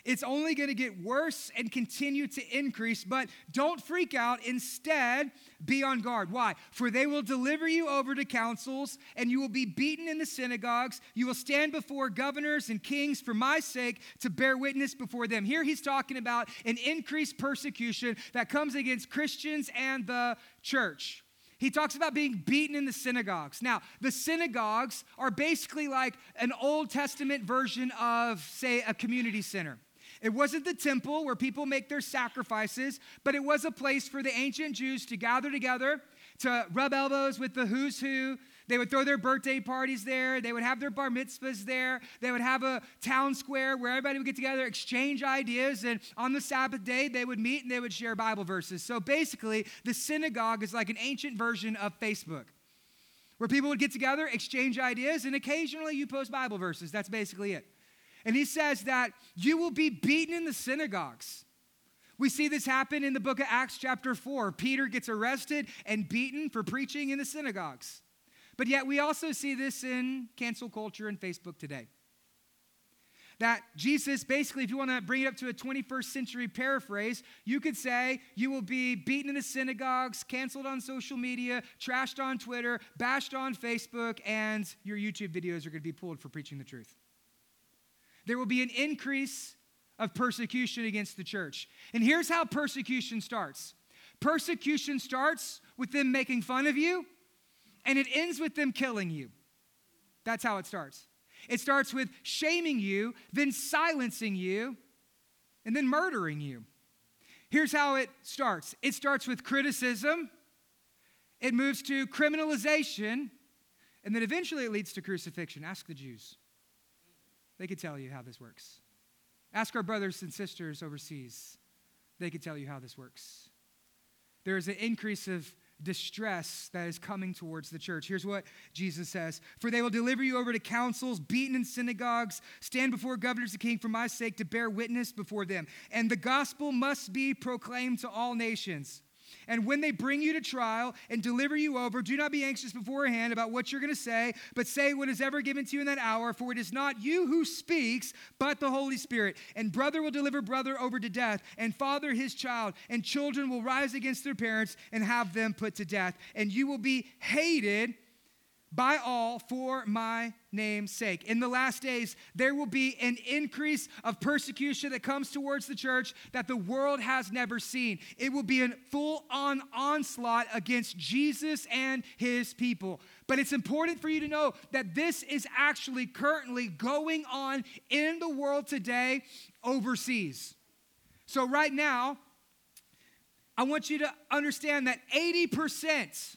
It's only going to get worse and continue to increase, but don't freak out. Instead, be on guard. Why? For they will deliver you over to councils, and you will be beaten in the synagogues. You will stand before governors and kings for my sake to bear witness before them. Here he's talking about an increased persecution that comes against Christians and the church. He talks about being beaten in the synagogues. Now, the synagogues are basically like an Old Testament version of, say, a community center. It wasn't the temple where people make their sacrifices, but it was a place for the ancient Jews to gather together, to rub elbows with the who's who. They would throw their birthday parties there. They would have their bar mitzvahs there. They would have a town square where everybody would get together, exchange ideas, and on the Sabbath day, they would meet and they would share Bible verses. So basically, the synagogue is like an ancient version of Facebook where people would get together, exchange ideas, and occasionally you post Bible verses. That's basically it. And he says that you will be beaten in the synagogues. We see this happen in the book of Acts, chapter 4. Peter gets arrested and beaten for preaching in the synagogues. But yet, we also see this in cancel culture and Facebook today. That Jesus, basically, if you want to bring it up to a 21st century paraphrase, you could say you will be beaten in the synagogues, canceled on social media, trashed on Twitter, bashed on Facebook, and your YouTube videos are going to be pulled for preaching the truth there will be an increase of persecution against the church. And here's how persecution starts persecution starts with them making fun of you, and it ends with them killing you. That's how it starts. It starts with shaming you, then silencing you, and then murdering you. Here's how it starts it starts with criticism, it moves to criminalization, and then eventually it leads to crucifixion. Ask the Jews. They could tell you how this works. Ask our brothers and sisters overseas. They could tell you how this works. There is an increase of distress that is coming towards the church. Here's what Jesus says For they will deliver you over to councils, beaten in synagogues, stand before governors and king for my sake to bear witness before them. And the gospel must be proclaimed to all nations. And when they bring you to trial and deliver you over, do not be anxious beforehand about what you're going to say, but say what is ever given to you in that hour, for it is not you who speaks, but the Holy Spirit. And brother will deliver brother over to death, and father his child, and children will rise against their parents and have them put to death. And you will be hated by all for my name's sake. In the last days, there will be an increase of persecution that comes towards the church that the world has never seen. It will be a full on onslaught against Jesus and his people. But it's important for you to know that this is actually currently going on in the world today overseas. So, right now, I want you to understand that 80%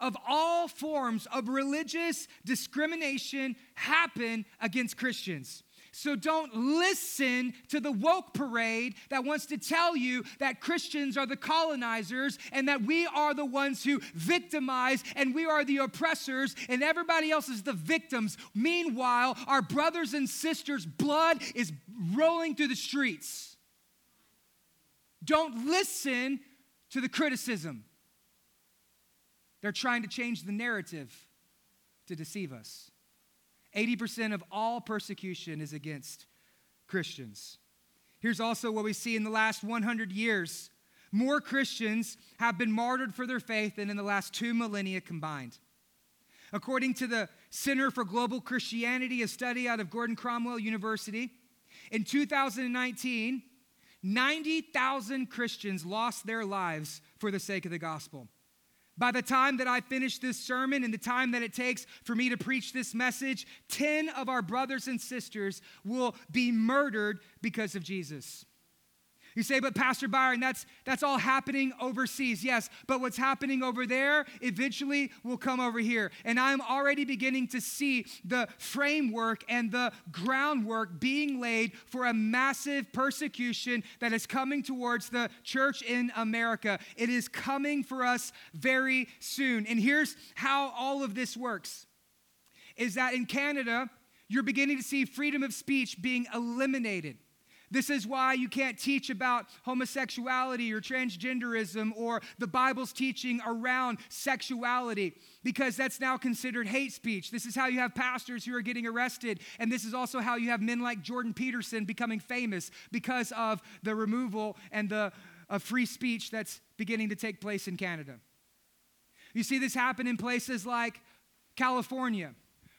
of all forms of religious discrimination happen against Christians. So don't listen to the woke parade that wants to tell you that Christians are the colonizers and that we are the ones who victimize and we are the oppressors and everybody else is the victims. Meanwhile, our brothers and sisters' blood is rolling through the streets. Don't listen to the criticism. They're trying to change the narrative to deceive us. 80% of all persecution is against Christians. Here's also what we see in the last 100 years more Christians have been martyred for their faith than in the last two millennia combined. According to the Center for Global Christianity, a study out of Gordon-Conwell University, in 2019, 90,000 Christians lost their lives for the sake of the gospel. By the time that I finish this sermon and the time that it takes for me to preach this message, 10 of our brothers and sisters will be murdered because of Jesus. You say, but Pastor Byron, that's, that's all happening overseas. Yes, but what's happening over there eventually will come over here. And I'm already beginning to see the framework and the groundwork being laid for a massive persecution that is coming towards the church in America. It is coming for us very soon. And here's how all of this works is that in Canada, you're beginning to see freedom of speech being eliminated. This is why you can't teach about homosexuality or transgenderism or the Bible's teaching around sexuality because that's now considered hate speech. This is how you have pastors who are getting arrested. And this is also how you have men like Jordan Peterson becoming famous because of the removal and the free speech that's beginning to take place in Canada. You see this happen in places like California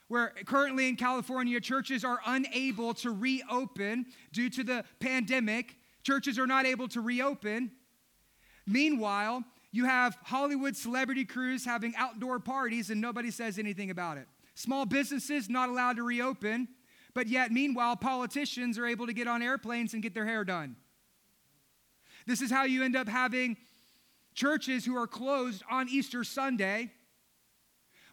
where currently in California, churches are unable to reopen due to the pandemic. Churches are not able to reopen. Meanwhile, you have Hollywood celebrity crews having outdoor parties and nobody says anything about it. Small businesses not allowed to reopen, but yet, meanwhile, politicians are able to get on airplanes and get their hair done. This is how you end up having churches who are closed on Easter Sunday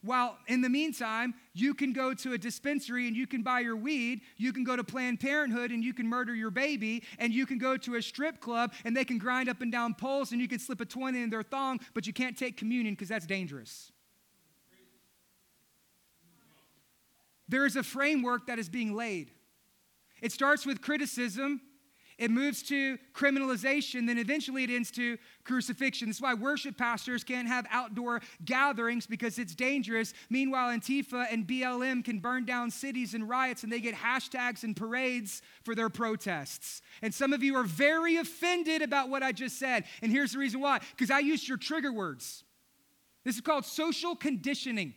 while in the meantime, you can go to a dispensary and you can buy your weed. You can go to Planned Parenthood and you can murder your baby. And you can go to a strip club and they can grind up and down poles and you can slip a 20 in their thong, but you can't take communion because that's dangerous. There is a framework that is being laid. It starts with criticism it moves to criminalization, then eventually it ends to crucifixion. That's why worship pastors can't have outdoor gatherings because it's dangerous. Meanwhile, Antifa and BLM can burn down cities and riots and they get hashtags and parades for their protests. And some of you are very offended about what I just said. And here's the reason why because I used your trigger words. This is called social conditioning.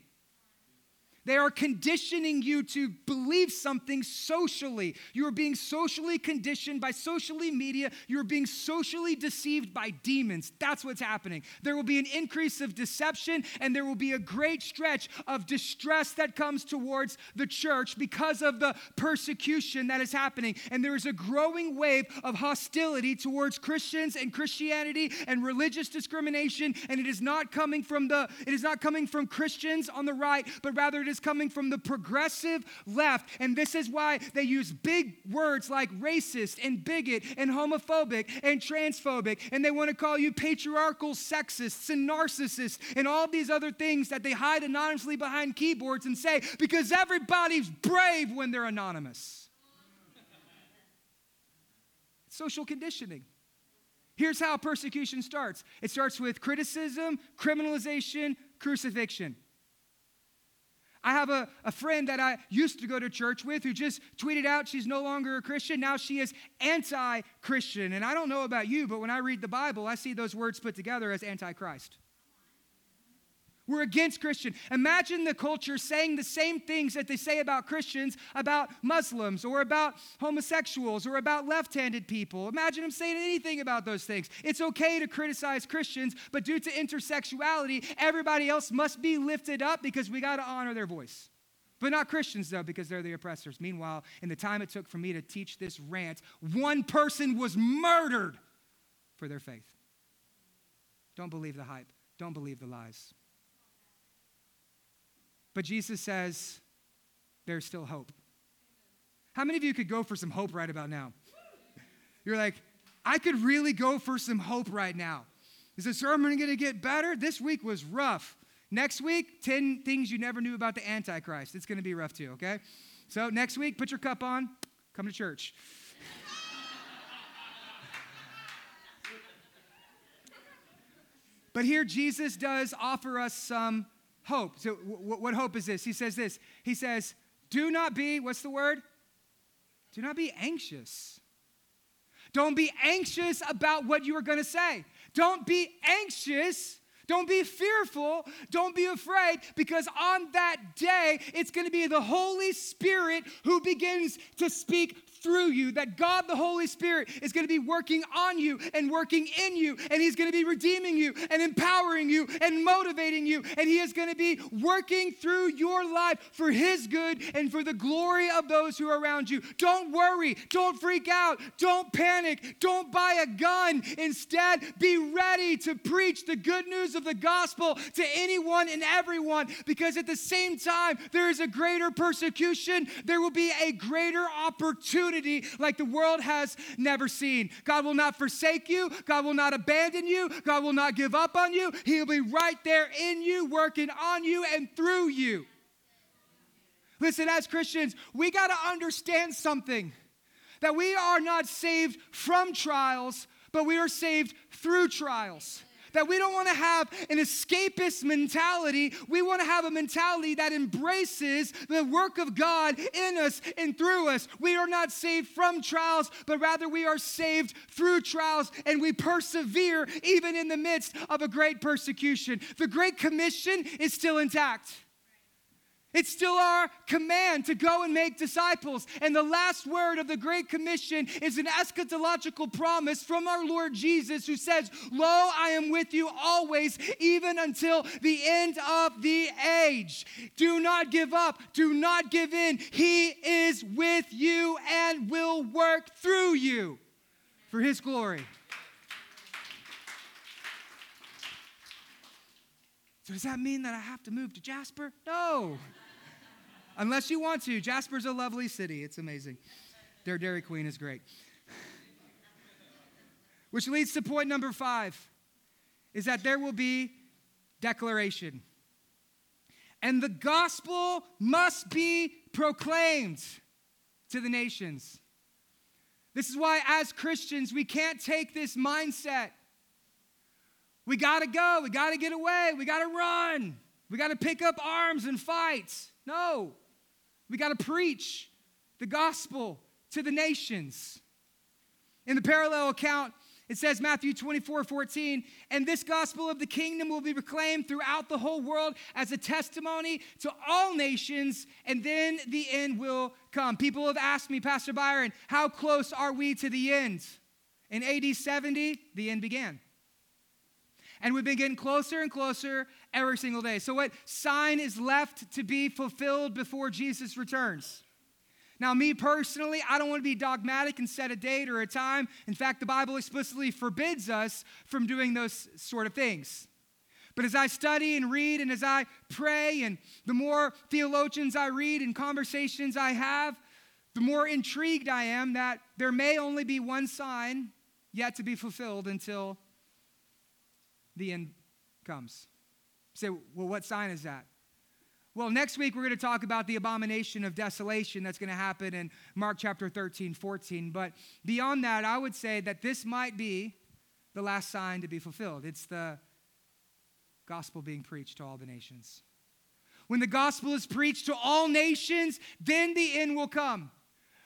They are conditioning you to believe something socially. You are being socially conditioned by socially media. You are being socially deceived by demons. That's what's happening. There will be an increase of deception and there will be a great stretch of distress that comes towards the church because of the persecution that is happening. And there is a growing wave of hostility towards Christians and Christianity and religious discrimination. And it is not coming from the, it is not coming from Christians on the right, but rather is coming from the progressive left. And this is why they use big words like racist and bigot and homophobic and transphobic. And they want to call you patriarchal sexists and narcissists and all these other things that they hide anonymously behind keyboards and say because everybody's brave when they're anonymous. Social conditioning. Here's how persecution starts it starts with criticism, criminalization, crucifixion. I have a, a friend that I used to go to church with who just tweeted out she's no longer a Christian. Now she is anti Christian. And I don't know about you, but when I read the Bible, I see those words put together as anti Christ. We're against Christian. Imagine the culture saying the same things that they say about Christians about Muslims or about homosexuals or about left handed people. Imagine them saying anything about those things. It's okay to criticize Christians, but due to intersexuality, everybody else must be lifted up because we got to honor their voice. But not Christians, though, because they're the oppressors. Meanwhile, in the time it took for me to teach this rant, one person was murdered for their faith. Don't believe the hype, don't believe the lies. But Jesus says there's still hope. How many of you could go for some hope right about now? You're like, I could really go for some hope right now. Is the sermon going to get better? This week was rough. Next week, 10 things you never knew about the Antichrist. It's going to be rough too, okay? So next week, put your cup on, come to church. [laughs] but here, Jesus does offer us some hope. So, w- what hope is this? He says this. He says, Do not be, what's the word? Do not be anxious. Don't be anxious about what you are going to say. Don't be anxious. Don't be fearful. Don't be afraid because on that day, it's going to be the Holy Spirit who begins to speak through you, that God the Holy Spirit is going to be working on you and working in you, and He's going to be redeeming you and empowering you and motivating you, and He is going to be working through your life for His good and for the glory of those who are around you. Don't worry, don't freak out, don't panic, don't buy a gun. Instead, be ready to preach the good news of the gospel to anyone and everyone because at the same time, there is a greater persecution, there will be a greater opportunity opportunity like the world has never seen. God will not forsake you, God will not abandon you, God will not give up on you. He'll be right there in you, working on you and through you. Listen, as Christians, we got to understand something that we are not saved from trials, but we are saved through trials that we don't want to have an escapist mentality. We want to have a mentality that embraces the work of God in us and through us. We are not saved from trials, but rather we are saved through trials and we persevere even in the midst of a great persecution. The Great Commission is still intact. It's still our command to go and make disciples. And the last word of the Great Commission is an eschatological promise from our Lord Jesus who says, Lo, I am with you always, even until the end of the age. Do not give up. Do not give in. He is with you and will work through you for his glory. So, does that mean that I have to move to Jasper? No. Unless you want to. Jasper's a lovely city. It's amazing. Their Dairy Queen is great. Which leads to point number five is that there will be declaration. And the gospel must be proclaimed to the nations. This is why, as Christians, we can't take this mindset. We gotta go, we gotta get away, we gotta run, we gotta pick up arms and fight. No. We got to preach the gospel to the nations. In the parallel account, it says, Matthew 24, 14, and this gospel of the kingdom will be proclaimed throughout the whole world as a testimony to all nations, and then the end will come. People have asked me, Pastor Byron, how close are we to the end? In AD 70, the end began. And we've been getting closer and closer every single day. So, what sign is left to be fulfilled before Jesus returns? Now, me personally, I don't want to be dogmatic and set a date or a time. In fact, the Bible explicitly forbids us from doing those sort of things. But as I study and read and as I pray, and the more theologians I read and conversations I have, the more intrigued I am that there may only be one sign yet to be fulfilled until the end comes. You say, well, what sign is that? Well, next week we're going to talk about the abomination of desolation that's going to happen in Mark chapter 13, 14. But beyond that, I would say that this might be the last sign to be fulfilled. It's the gospel being preached to all the nations. When the gospel is preached to all nations, then the end will come.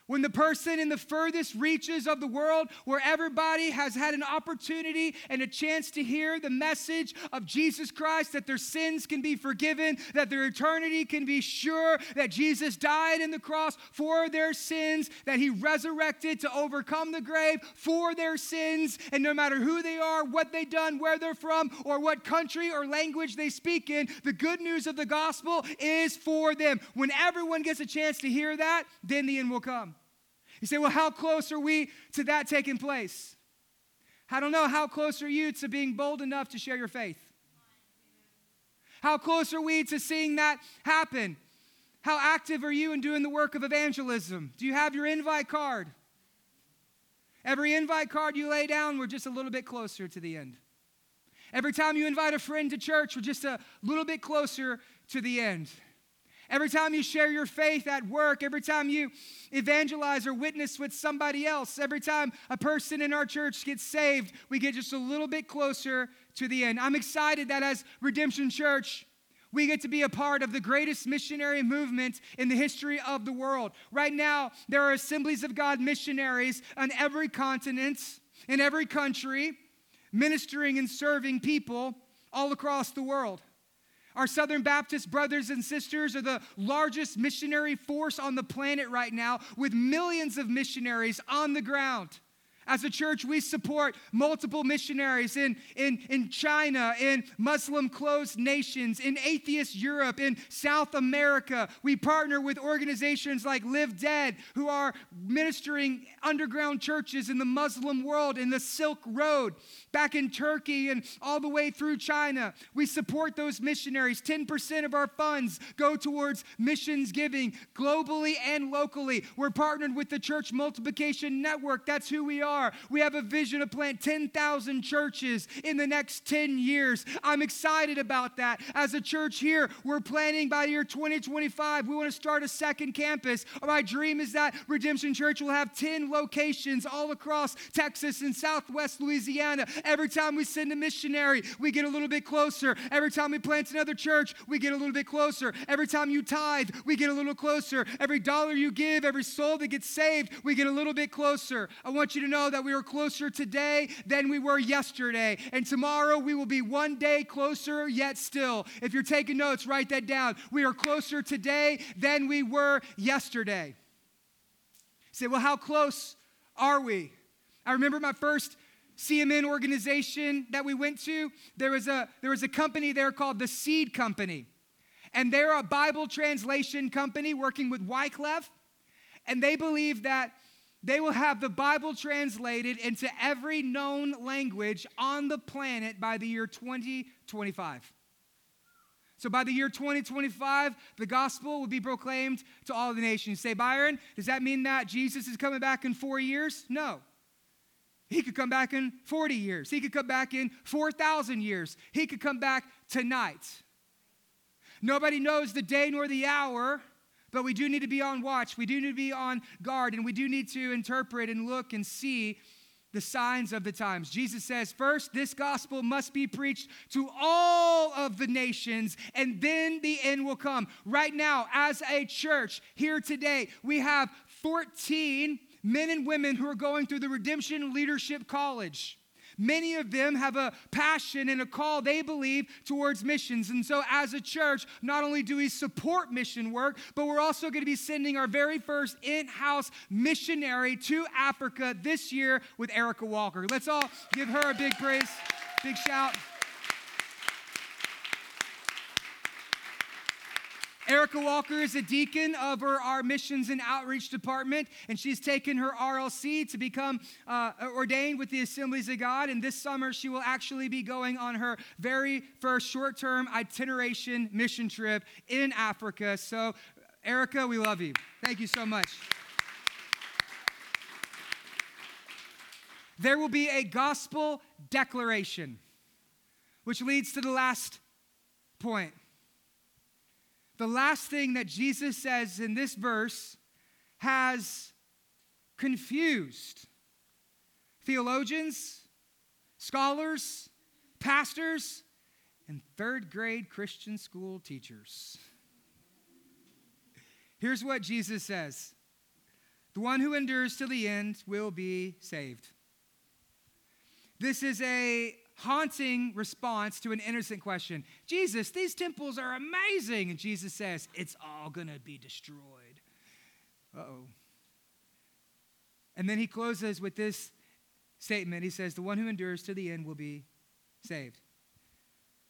When the person in the furthest reaches of the world, where everybody has had an opportunity and a chance to hear the message of Jesus Christ, that their sins can be forgiven, that their eternity can be sure, that Jesus died in the cross for their sins, that he resurrected to overcome the grave for their sins, and no matter who they are, what they've done, where they're from, or what country or language they speak in, the good news of the gospel is for them. When everyone gets a chance to hear that, then the end will come. You say, well, how close are we to that taking place? I don't know. How close are you to being bold enough to share your faith? How close are we to seeing that happen? How active are you in doing the work of evangelism? Do you have your invite card? Every invite card you lay down, we're just a little bit closer to the end. Every time you invite a friend to church, we're just a little bit closer to the end. Every time you share your faith at work, every time you evangelize or witness with somebody else, every time a person in our church gets saved, we get just a little bit closer to the end. I'm excited that as Redemption Church, we get to be a part of the greatest missionary movement in the history of the world. Right now, there are assemblies of God missionaries on every continent, in every country, ministering and serving people all across the world. Our Southern Baptist brothers and sisters are the largest missionary force on the planet right now, with millions of missionaries on the ground. As a church, we support multiple missionaries in, in, in China, in Muslim closed nations, in atheist Europe, in South America. We partner with organizations like Live Dead, who are ministering underground churches in the Muslim world, in the Silk Road, back in Turkey, and all the way through China. We support those missionaries. 10% of our funds go towards missions giving globally and locally. We're partnered with the Church Multiplication Network. That's who we are are. We have a vision to plant 10,000 churches in the next 10 years. I'm excited about that. As a church here, we're planning by the year 2025, we want to start a second campus. My dream is that Redemption Church will have 10 locations all across Texas and Southwest Louisiana. Every time we send a missionary, we get a little bit closer. Every time we plant another church, we get a little bit closer. Every time you tithe, we get a little closer. Every dollar you give, every soul that gets saved, we get a little bit closer. I want you to know that we are closer today than we were yesterday. And tomorrow we will be one day closer yet still. If you're taking notes, write that down. We are closer today than we were yesterday. You say, well, how close are we? I remember my first CMN organization that we went to. There was a, there was a company there called the Seed Company. And they're a Bible translation company working with Wycliffe. And they believe that they will have the Bible translated into every known language on the planet by the year 2025. So by the year 2025, the gospel will be proclaimed to all the nations. Say, Byron, does that mean that Jesus is coming back in four years? No. He could come back in 40 years. He could come back in 4,000 years. He could come back tonight. Nobody knows the day nor the hour, but we do need to be on watch. We do need to be on guard, and we do need to interpret and look and see the signs of the times. Jesus says, first, this gospel must be preached to all of the nations, and then the end will come. Right now, as a church here today, we have 14 men and women who are going through the Redemption Leadership College. Many of them have a passion and a call they believe towards missions. And so, as a church, not only do we support mission work, but we're also going to be sending our very first in house missionary to Africa this year with Erica Walker. Let's all give her a big praise, big shout. Erica Walker is a deacon of our, missions and outreach department, and she's taken her RLC to become uh, ordained with the Assemblies of God. And this summer, she will actually be going on her very first short term itineration mission trip in Africa. So, Erica, we love you. Thank you so much. There will be a gospel declaration, which leads to the last point. The last thing that Jesus says in this verse has confused theologians, scholars, pastors, and third grade Christian school teachers. Here's what Jesus says The one who endures to the end will be saved. This is a haunting response to an innocent question Jesus, these temples are amazing. And Jesus says, It's all going to be destroyed. Uh oh. And then he closes with this statement He says, The one who endures to the end will be saved.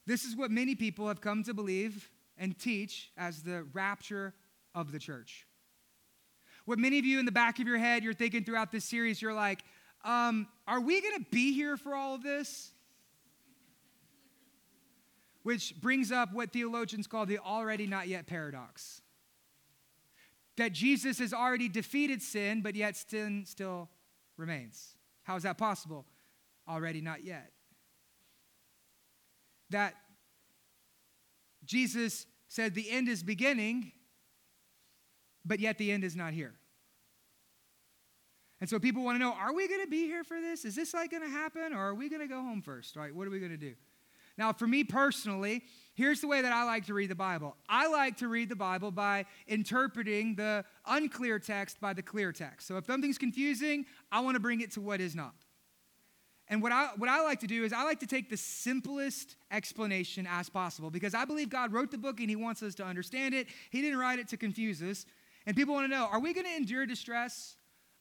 This is what many people have come to believe and teach as the rapture of the church. What many of you in the back of your head, you're thinking throughout this series, you're like, um, are we going to be here for all of this? Which brings up what theologians call the already not yet paradox. That Jesus has already defeated sin, but yet sin still remains. How is that possible? Already not yet. That Jesus said the end is beginning, but yet the end is not here. And so people want to know are we going to be here for this? Is this like going to happen? Or are we going to go home first? Right? What are we going to do? Now, for me personally, here's the way that I like to read the Bible I like to read the Bible by interpreting the unclear text by the clear text. So if something's confusing, I want to bring it to what is not. And what I, what I like to do is I like to take the simplest explanation as possible because I believe God wrote the book and He wants us to understand it. He didn't write it to confuse us. And people want to know are we going to endure distress?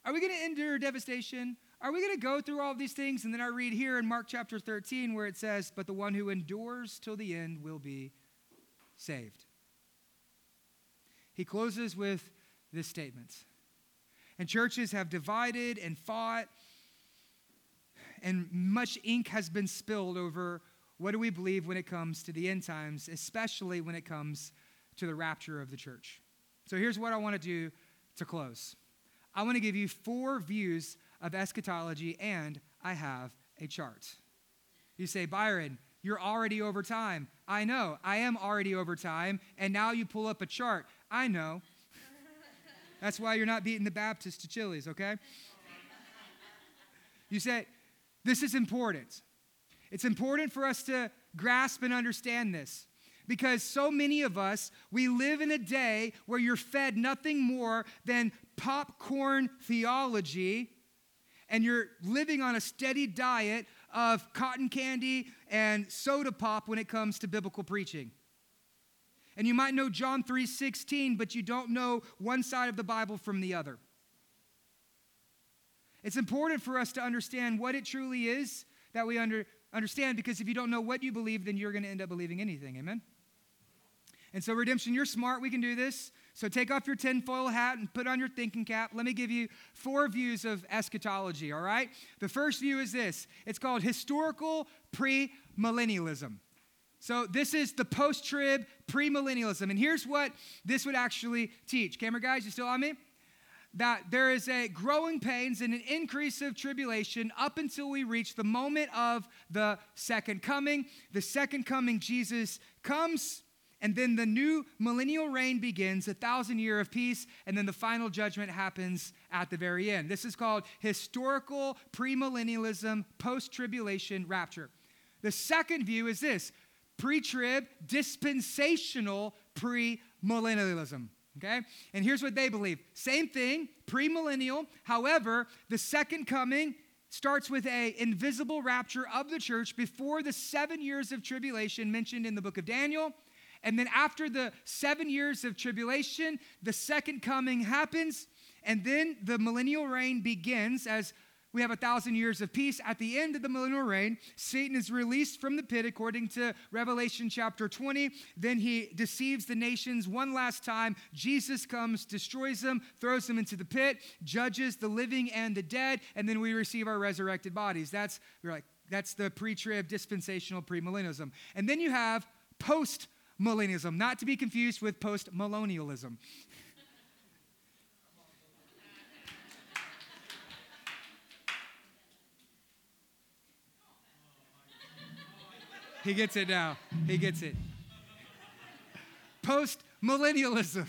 Are we going to endure devastation? Are we going to go through all these things? And then I read here in Mark chapter 13 where it says, But the one who endures till the end will be saved. He closes with this statement. And churches have divided and fought, and much ink has been spilled over what do we believe when it comes to the end times, especially when it comes to the rapture of the church. So here's what I want to do to close I want to give you four views of eschatology, and I have a chart. You say, Byron, you're already over time. I know, I am already over time, and now you pull up a chart. I know. [laughs] That's why you're not beating the Baptist to Chili's, okay? You say, this is important. It's important for us to grasp and understand this because so many of us, we live in a day where you're fed nothing more than popcorn theology and you're living on a steady diet of cotton candy and soda pop when it comes to biblical preaching. And you might know John 3:16, but you don't know one side of the Bible from the other. It's important for us to understand what it truly is that we under, understand because if you don't know what you believe, then you're going to end up believing anything. Amen? And so, redemption, you're smart. We can do this. So, take off your tinfoil hat and put on your thinking cap. Let me give you four views of eschatology, all right? The first view is this it's called historical premillennialism. So, this is the post trib premillennialism. And here's what this would actually teach. Camera guys, you still on me? That there is a growing pains and an increase of tribulation up until we reach the moment of the second coming. The second coming, Jesus comes and then the new millennial reign begins, a thousand year of peace, and then the final judgment happens at the very end. This is called historical premillennialism, post tribulation rapture. The second view is this pre trib, dispensational premillennialism. Okay? And here's what they believe same thing, premillennial. However, the second coming starts with a invisible rapture of the church before the seven years of tribulation mentioned in the book of Daniel and then after the seven years of tribulation, the second coming happens. And then the millennial reign begins as we have a thousand years of peace. At the end of the millennial reign, Satan is released from the pit according to Revelation chapter 20. Then he deceives the nations one last time. Jesus comes, destroys them, throws them into the pit, judges the living and the dead, and then we receive our resurrected bodies. That's, we're like, that's the pre trib dispensational premillennialism. And then you have post millennialism, not to be confused with post millennialism. he gets it now. He gets it. Post millennialism,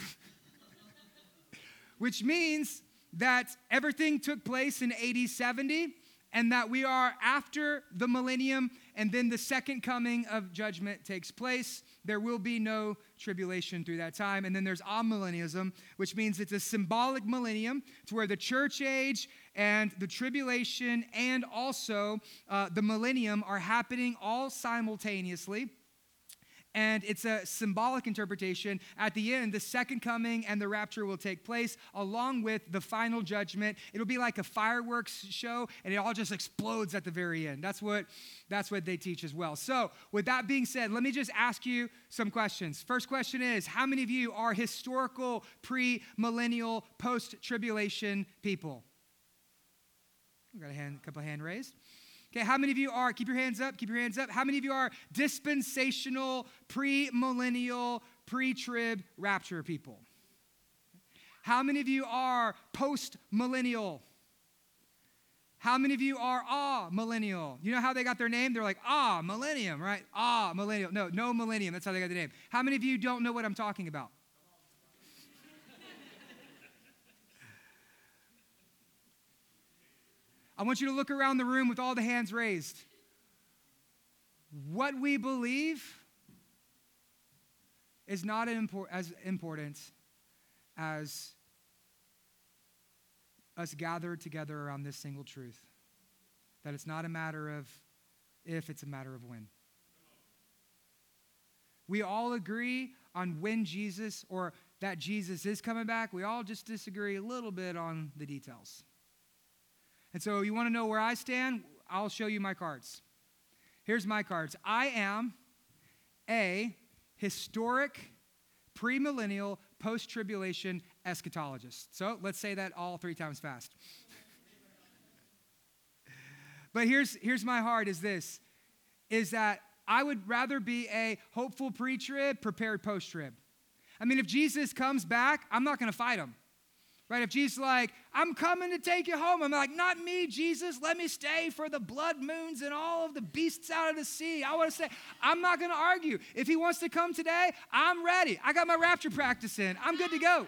which means that everything took place in AD 70 and that we are after the millennium, and then the second coming of judgment takes place. There will be no tribulation through that time. And then there's amillennialism, which means it's a symbolic millennium to where the church age and the tribulation and also uh, the millennium are happening all simultaneously and it's a symbolic interpretation. At the end, the second coming and the rapture will take place along with the final judgment. It'll be like a fireworks show, and it all just explodes at the very end. That's what, that's what they teach as well. So, with that being said, let me just ask you some questions. First question is How many of you are historical, pre millennial, post tribulation people? We got a hand, a couple of hand raised. Okay, how many of you are, keep your hands up, keep your hands up. How many of you are dispensational, premillennial, pre trib rapture people? How many of you are post millennial? How many of you are ah millennial? You know how they got their name? They're like ah millennium, right? Ah millennial. No, no millennium. That's how they got the name. How many of you don't know what I'm talking about? I want you to look around the room with all the hands raised. What we believe is not as important as us gathered together around this single truth that it's not a matter of if, it's a matter of when. We all agree on when Jesus or that Jesus is coming back. We all just disagree a little bit on the details. And so you want to know where I stand? I'll show you my cards. Here's my cards. I am a historic, premillennial, post tribulation eschatologist. So let's say that all three times fast. [laughs] but here's, here's my heart is this is that I would rather be a hopeful pre trib, prepared post trib. I mean, if Jesus comes back, I'm not going to fight him. Right? If Jesus like, I'm coming to take you home, I'm like, not me, Jesus. Let me stay for the blood moons and all of the beasts out of the sea. I want to say, I'm not going to argue. If he wants to come today, I'm ready. I got my rapture practice in. I'm good to go.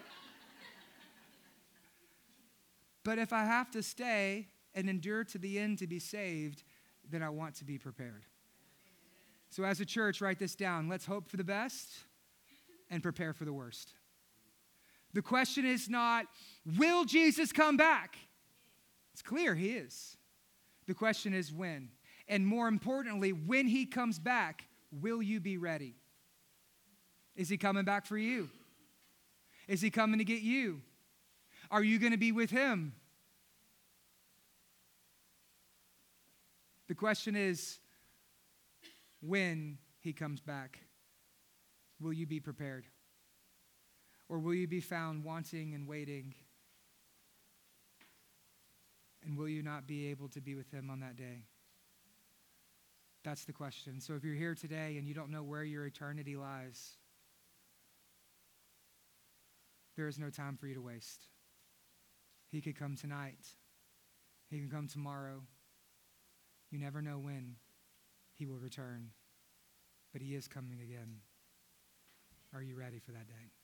but if I have to stay and endure to the end to be saved, then I want to be prepared. So, as a church, write this down. Let's hope for the best and prepare for the worst. The question is not, will Jesus come back? It's clear he is. The question is when. And more importantly, when he comes back, will you be ready? Is he coming back for you? Is he coming to get you? Are you going to be with him? The question is when he comes back, will you be prepared? Or will you be found wanting and waiting? And will you not be able to be with him on that day? That's the question. So if you're here today and you don't know where your eternity lies, there is no time for you to waste. He could come tonight. He can come tomorrow. You never know when he will return, but he is coming again. Are you ready for that day?